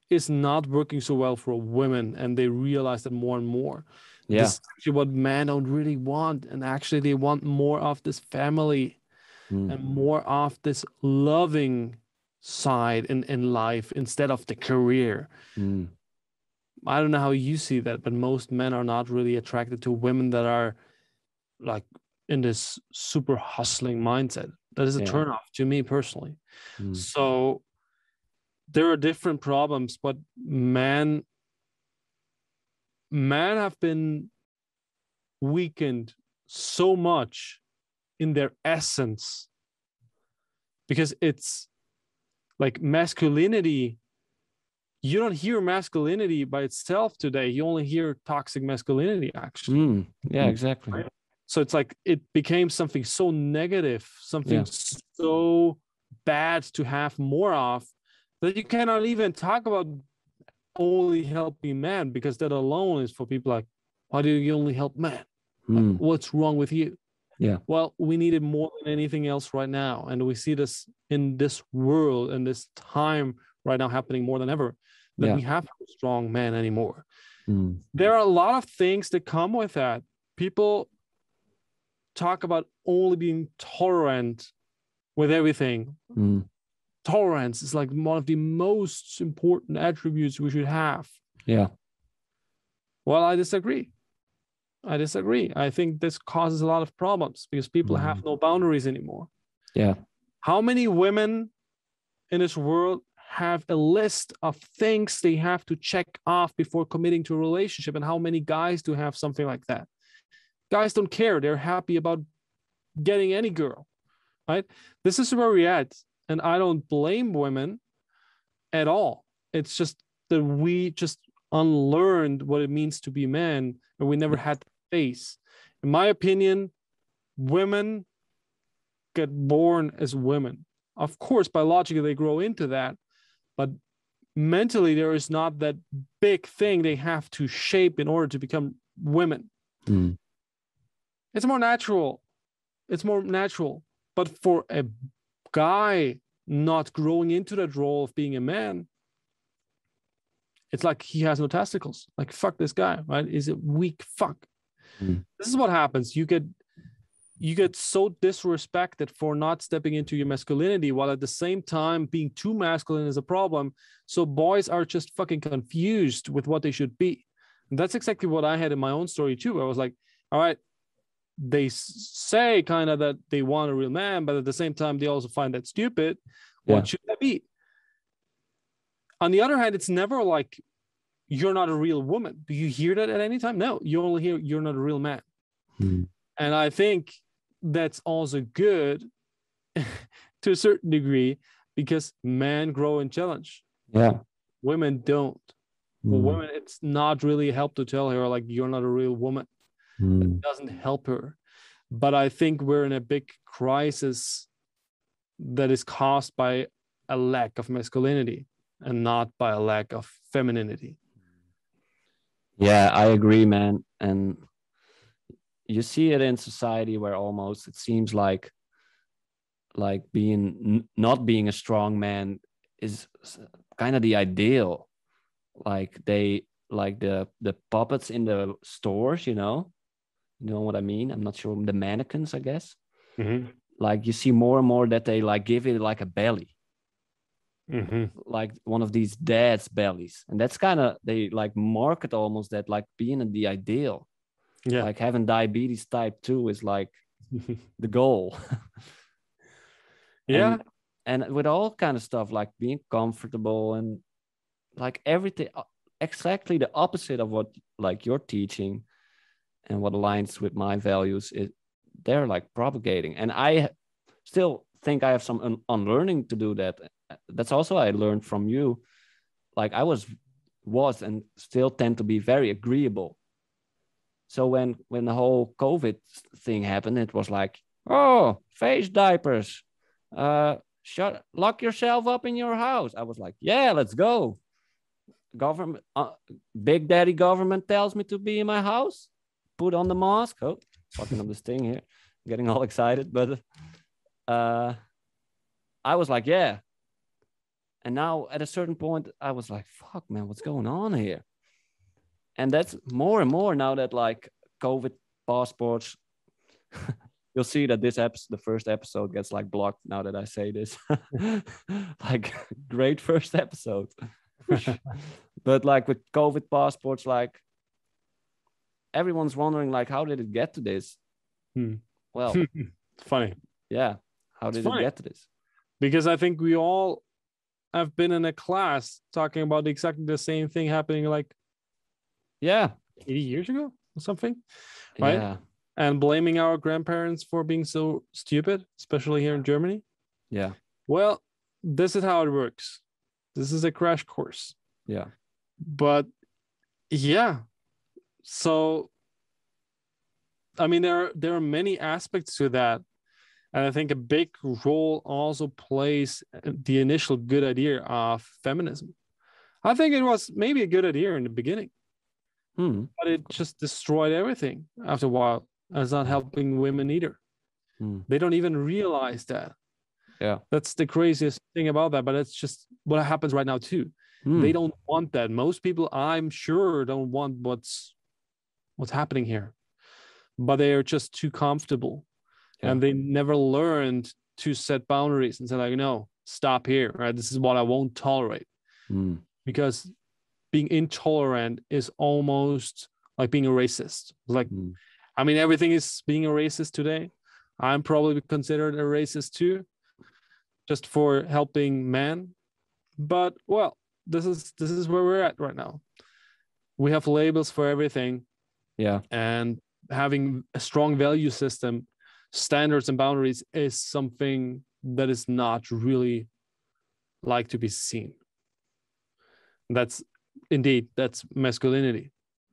is not working so well for women, and they realize that more and more. Yeah. This is actually what men don't really want, and actually they want more of this family mm, and more of this loving side in, in life instead of the career. mm, I don't know how you see that, but most men are not really attracted to women that are like in this super hustling mindset. That is a Yeah. turnoff to me personally. mm, So there are different problems, but men men have been weakened so much in their essence because it's like masculinity you don't hear masculinity by itself today you only hear toxic masculinity actually mm. Yeah, Mm. exactly. Right. so it's like it became something so negative something Yeah. so bad to have more of that you cannot even talk about only helping men because that alone is for people like why do you only help men Like, Mm, what's wrong with you Yeah. well we need it more than anything else right now and we see this in this world and this time right now happening more than ever that Yeah. we have no strong men anymore mm, there are a lot of things that come with that. People talk about only being tolerant with everything. mm. Tolerance is like one of the most important attributes we should have. Yeah. Well, I disagree. I disagree. I think this causes a lot of problems because people have mm-hmm. no boundaries anymore. Yeah. How many women in this world have a list of things they have to check off before committing to a relationship? And how many guys do have something like that? Guys don't care. They're happy about getting any girl. right? This is where we're at. And I don't blame women at all. It's just that we just unlearned what it means to be man and we never had to face. In my opinion, women get born as women. Of course, biologically they grow into that, but mentally there is not that big thing they have to shape in order to become women. Mm. It's more natural. It's more natural. But for a guy not growing into that role of being a man, it's like he has no testicles. Like fuck this guy, right? Is a weak fuck. Mm. This is what happens. You get you get so disrespected for not stepping into your masculinity while at the same time being too masculine is a problem. So boys are just fucking confused with what they should be. And that's exactly what I had in my own story too. I was like, all right, they say kind of that they want a real man, but at the same time, they also find that stupid. What Yeah. should that be? On the other hand, it's never like you're not a real woman. Do you hear that at any time? No, you only hear you're not a real man. Mm. And I think that's also good to a certain degree because men grow and challenge. Yeah. Women don't. For Mm. women, it's not really help to tell her like you're not a real woman. Mm. It doesn't help her. But I think we're in a big crisis that is caused by a lack of masculinity and not by a lack of femininity. Yeah, I agree, man. And you see it in society where almost it seems like like being not being a strong man is kind of the ideal. Like they like the the puppets in the stores, you know. You know what I mean? I'm not sure the mannequins, I guess. Mm-hmm. Like you see more and more that they like give it like a belly. Mm-hmm. like one of these dad's bellies and that's kind of they like market almost that like being the ideal Yeah. like having diabetes type 2 is like the goal yeah. and, and with all kind of stuff like being comfortable and like everything uh, exactly the opposite of what like you're teaching and what aligns with my values is they're like propagating. And i still think i have some un- unlearning to do that. That's also i learned from you. Like i was was and still tend to be very agreeable. So when when the whole covid thing happened it was like oh face diapers. Uh shut lock yourself up in your house. I was like yeah let's go. Government uh, big daddy government tells me to be in my house put on the mask. Oh fucking up this thing here. Getting all excited but uh i was like yeah. And now at a certain point i was like fuck man what's going on here? And that's more and more now that like covid passports you'll see that this episode the first episode gets like blocked now that i say this. Like great first episode. But like with covid passports like everyone's wondering like how did it get to this Hmm. well It's funny yeah how It's did funny. it get to this because I think we all have been in a class talking about exactly the same thing happening like yeah 80 years ago or something. Right? yeah and blaming our grandparents for being so stupid, especially here in Germany. yeah Well, this is how it works. This is a crash course. yeah But yeah, so I mean there are, there are many aspects to that, and I think a big role also plays the initial good idea of feminism. I think it was maybe a good idea in the beginning, hmm. but it just destroyed everything after a while. And it's not helping women either. Hmm. They don't even realize that. Yeah. That's the craziest thing about that. But it's just what happens right now too. Hmm. They don't want that. Most people, I'm sure, don't want what's what's happening here. But they are just too comfortable. Yeah. And they never learned to set boundaries and say, like, no, stop here. Right. This is what I won't tolerate. Hmm. Because being intolerant is almost like being a racist. Like Hmm. I mean, everything is being a racist today. I'm probably considered a racist too, just for helping men. But well, this is this is where we're at right now. We have labels for everything, yeah and having a strong value system standards and boundaries is something that is not really like to be seen. That's indeed that's masculinity.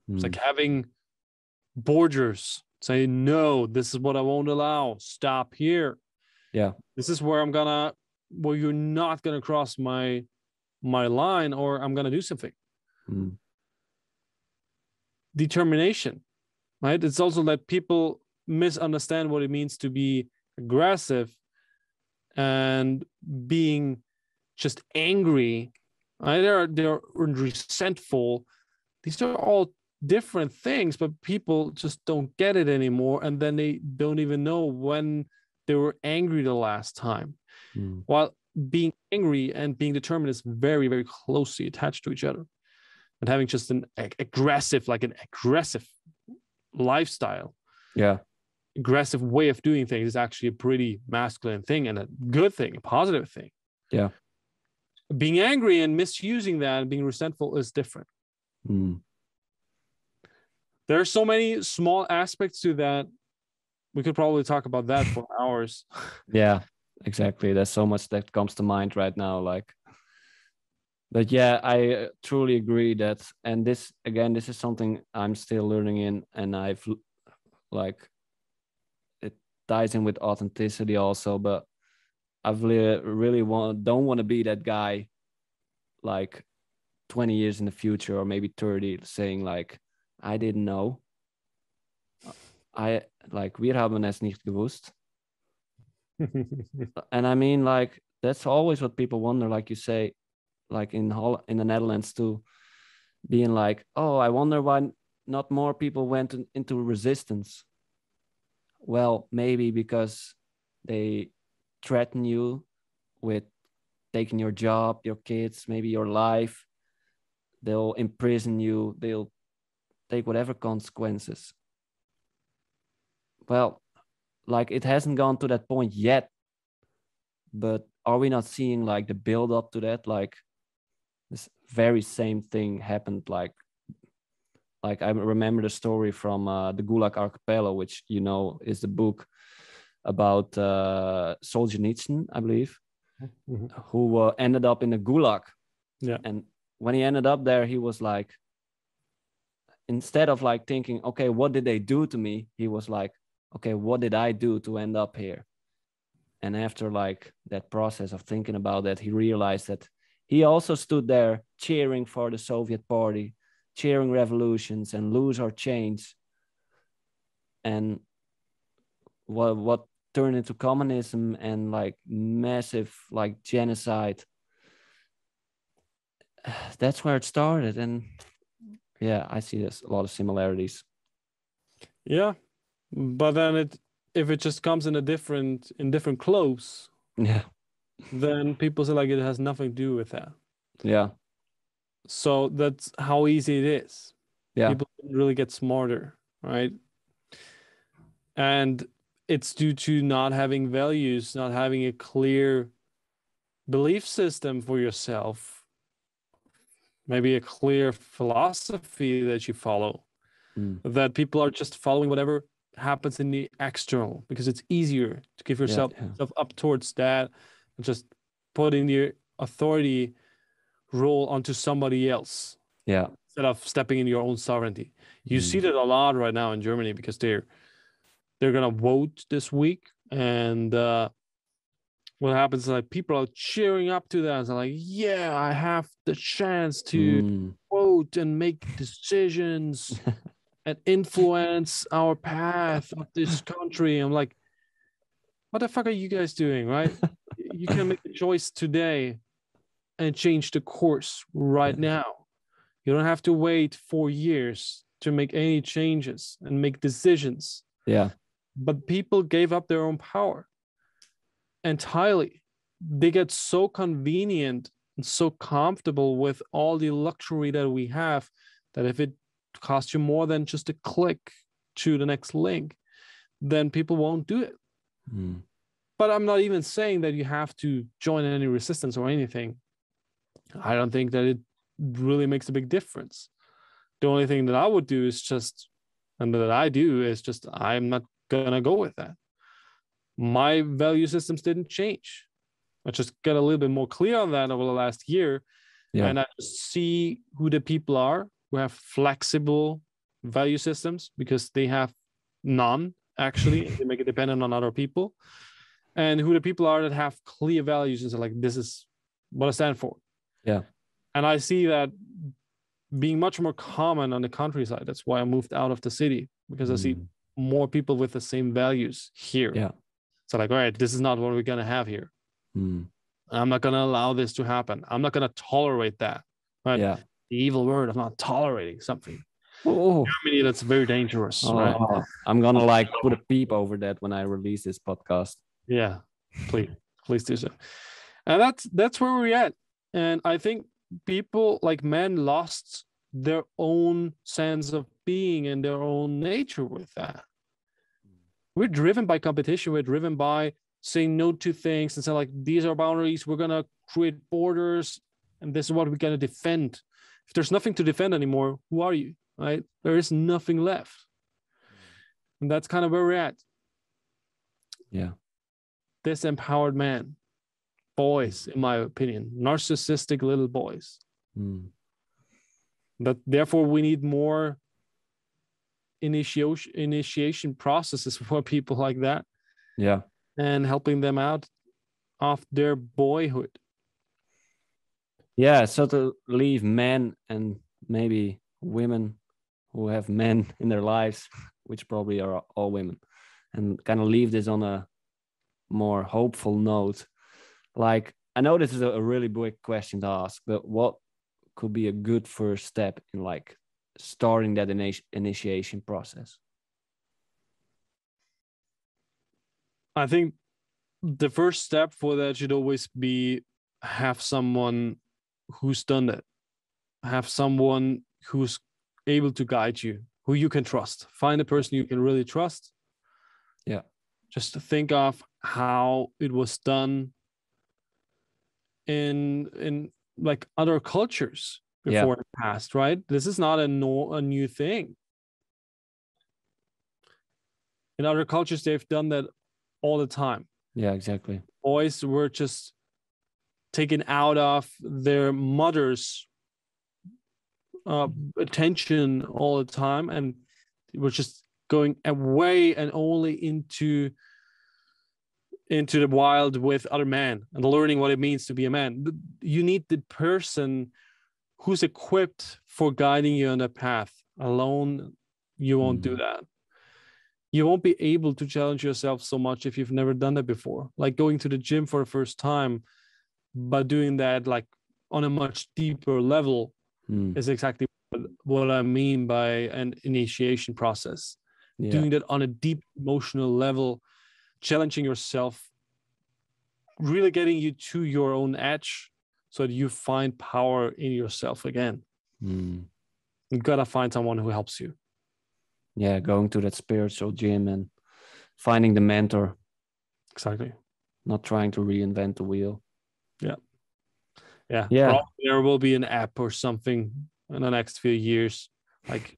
It's like Mm. having borders, saying no, this is what I won't allow. Stop here. Yeah. This is where I'm gonna where you're not gonna cross my my line or I'm gonna do something. Mm. Determination, right? It's also that people misunderstand what it means to be aggressive and being just angry. Right? They're they're resentful. These are all different things, but people just don't get it anymore. And then they don't even know when they were angry the last time. Mm. While being angry and being determined is very, very closely attached to each other. And having just an ag- aggressive, like an aggressive lifestyle, Yeah. aggressive way of doing things is actually a pretty masculine thing and a good thing, a positive thing. Yeah. Being angry and misusing that and being resentful is different. Mm. There are so many small aspects to that. We could probably talk about that for hours. Yeah, exactly. There's so much that comes to mind right now. Like, but yeah, I uh, truly agree that, and this again, this is something I'm still learning in, and I've like it ties in with authenticity also, but I've really, really want don't want to be that guy, like 20 years in the future or maybe 30, saying like, I didn't know. I like wir haben es nicht gewusst. and I mean, like that's always what people wonder. Like you say, like in Hol- in the Netherlands to being like, oh, I wonder why not more people went in- into resistance. Well, maybe because they threaten you with taking your job, your kids, maybe your life. They'll imprison you. They'll take whatever consequences. Well, like it hasn't gone to that point yet but are we not seeing like the build up to that like this very same thing happened like like i remember the story from uh, the gulag archipelago which you know is the book about uh, solzhenitsyn i believe Mhm. who uh, ended up in the gulag Yeah. and when he ended up there he was like instead of like thinking okay what did they do to me he was like okay what did i do to end up here and after like that process of thinking about that he realized that he also stood there cheering for the soviet party cheering revolutions and lose or change. And what what turned into communism and like massive like genocide that's where it started. And yeah i see there's a lot of similarities. Yeah. But then it if it just comes in a different in different clothes, yeah then people say like it has nothing to do with that. yeah So that's how easy it is. yeah People really get smarter, right? And it's due to not having values, not having a clear belief system for yourself, maybe a clear philosophy that you follow, Mm. that people are just following whatever happens in the external because it's easier to give yourself, yeah. yourself up towards that just putting the authority role onto somebody else yeah instead of stepping in your own sovereignty. You see that a lot right now in Germany because they're they're gonna vote this week, and uh, what happens is like people are cheering up to that. They're like, "Yeah, I have the chance to Mm. vote and make decisions and influence our path of this country." I'm like, "What the fuck are you guys doing? Right? you can make a choice today and change the course right now." You don't have to wait four years to make any changes and make decisions. yeah But people gave up their own power entirely. They get so convenient and so comfortable with all the luxury that we have that if it costs you more than just a click to the next link, then people won't do it. Mm. But I'm not even saying that you have to join any resistance or anything. I don't think that it really makes a big difference. The only thing that I would do is just, and that I do is just, I'm not gonna go with that. my value systems didn't change. I just got a little bit more clear on that over the last year. Yeah. And I just see who the people are who have flexible value systems because they have none actually. they make it dependent on other people. And who the people are that have clear values and say, like, this is what I stand for. Yeah. And I see that being much more common on the countryside. That's why I moved out of the city because I see Mm. more people with the same values here. Yeah. So like, all right, this is not what we're gonna have here. Mm. I'm not gonna allow this to happen. I'm not gonna tolerate that. Right? Yeah. The evil word of not tolerating something. Oh, Germany, that's very dangerous. Right? oh, I'm gonna like put a peep over that when I release this podcast. Yeah. Please, please do so. And that's that's where we're at. And I think people like men lost their own sense of being and their own nature with that. We're driven by competition. We're driven by saying no to things and saying like these are boundaries. We're gonna create borders, and this is what we're gonna defend. If there's nothing to defend anymore, who are you? Right? There is nothing left. And that's kind of where we're at. Yeah. Disempowered man. Boys, in my opinion, narcissistic little boys. Mm. But therefore, we need more initiation initiation processes for people like that Yeah. and helping them out of their boyhood. Yeah. So to leave men and maybe women who have men in their lives, which probably are all women, and kind of leave this on a more hopeful note. Like, I know this is a, really big question to ask, but what could be a good first step in like starting that initi- initiation process? I think the first step for that should always be have someone who's done that, have someone who's able to guide you, who you can trust. Find a person you can really trust. Yeah. Just think of how it was done in in like other cultures Yeah. before in the past, right? This is not a no a new thing. In other cultures, they've done that all the time Yeah, exactly. boys were just taken out of their mother's uh, attention all the time and were just going away and only into into the wild with other men and learning what it means to be a man. You need the person who's equipped for guiding you on that path. Alone you won't do Mm. that. You won't be able to challenge yourself so much if you've never done that before. Like going to the gym for the first time but doing that like on a much deeper level Mm, is exactly what, what i mean by an initiation process. Yeah. doing that on a deep emotional level challenging yourself really getting you to your own edge so that you find power in yourself again Mm. you gotta find someone who helps you yeah, going to that spiritual gym and finding the mentor, exactly not trying to reinvent the wheel. Yeah. Yeah. Probably there will be an app or something in the next few years. Like,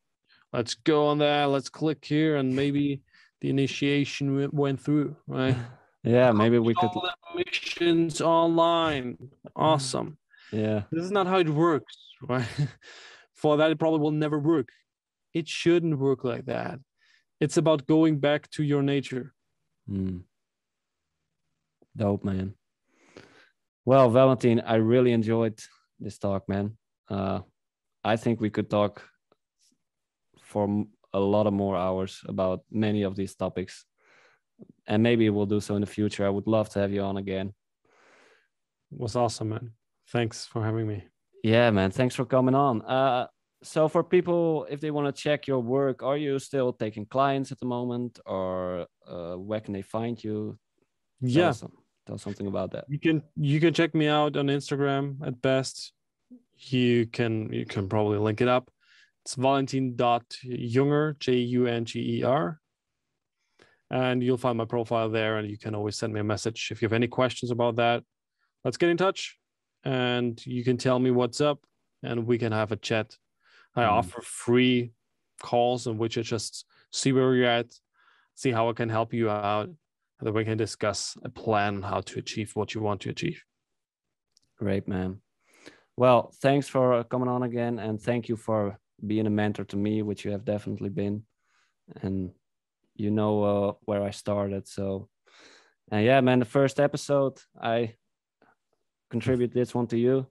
let's go on there, let's click here, and maybe the initiation went through, right? Yeah, maybe we could. All the missions online. Awesome. Yeah, This is not how it works, right? For that, it probably will never work. It shouldn't work like that. It's about going back to your nature. Mm. Dope, man. Well, Valentin, I really enjoyed this talk, man. Uh, I think we could talk for a lot of more hours about many of these topics, and maybe we'll do so in the future. I would love to have you on again. It was awesome, man. Thanks for having me. Yeah, man. Thanks for coming on. Uh, so for people, if they want to check your work, are you still taking clients at the moment, or uh, where can they find you? Tell Yeah. some- tell something about that. you can you can check me out on instagram at best you can you can probably link it up it's valentin.junger j-u-n-g-e-r and you'll find my profile there and you can always send me a message if you have any questions about that let's get in touch and you can tell me what's up and we can have a chat i Mhm. offer free calls in which i just see where you're at see how i can help you out and then we can discuss a plan how to achieve what you want to achieve. Great, man. Well, thanks for coming on again, and thank you for being a mentor to me, which you have definitely been. And you know uh, where I started, so and yeah, man. The first episode, I contribute this one to you.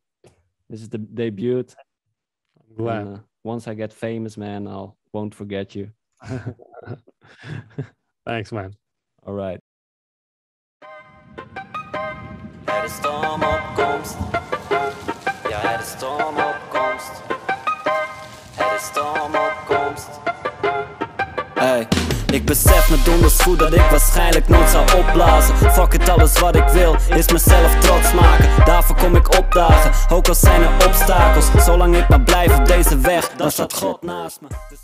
This is the debut. I'm glad. And, uh, once I get famous, man, I'll won't forget you. Thanks, man. All right. Is stormopkomst. Ja, er is stormopkomst. Stormopkomst. Hey, ik besef me donders goed dat ik waarschijnlijk nooit zou opblazen. Fuck het, alles wat ik wil is mezelf trots maken. Daarvoor kom ik opdagen, ook al zijn er obstakels. Zolang ik maar blijf op deze weg, dan staat God naast me. Dus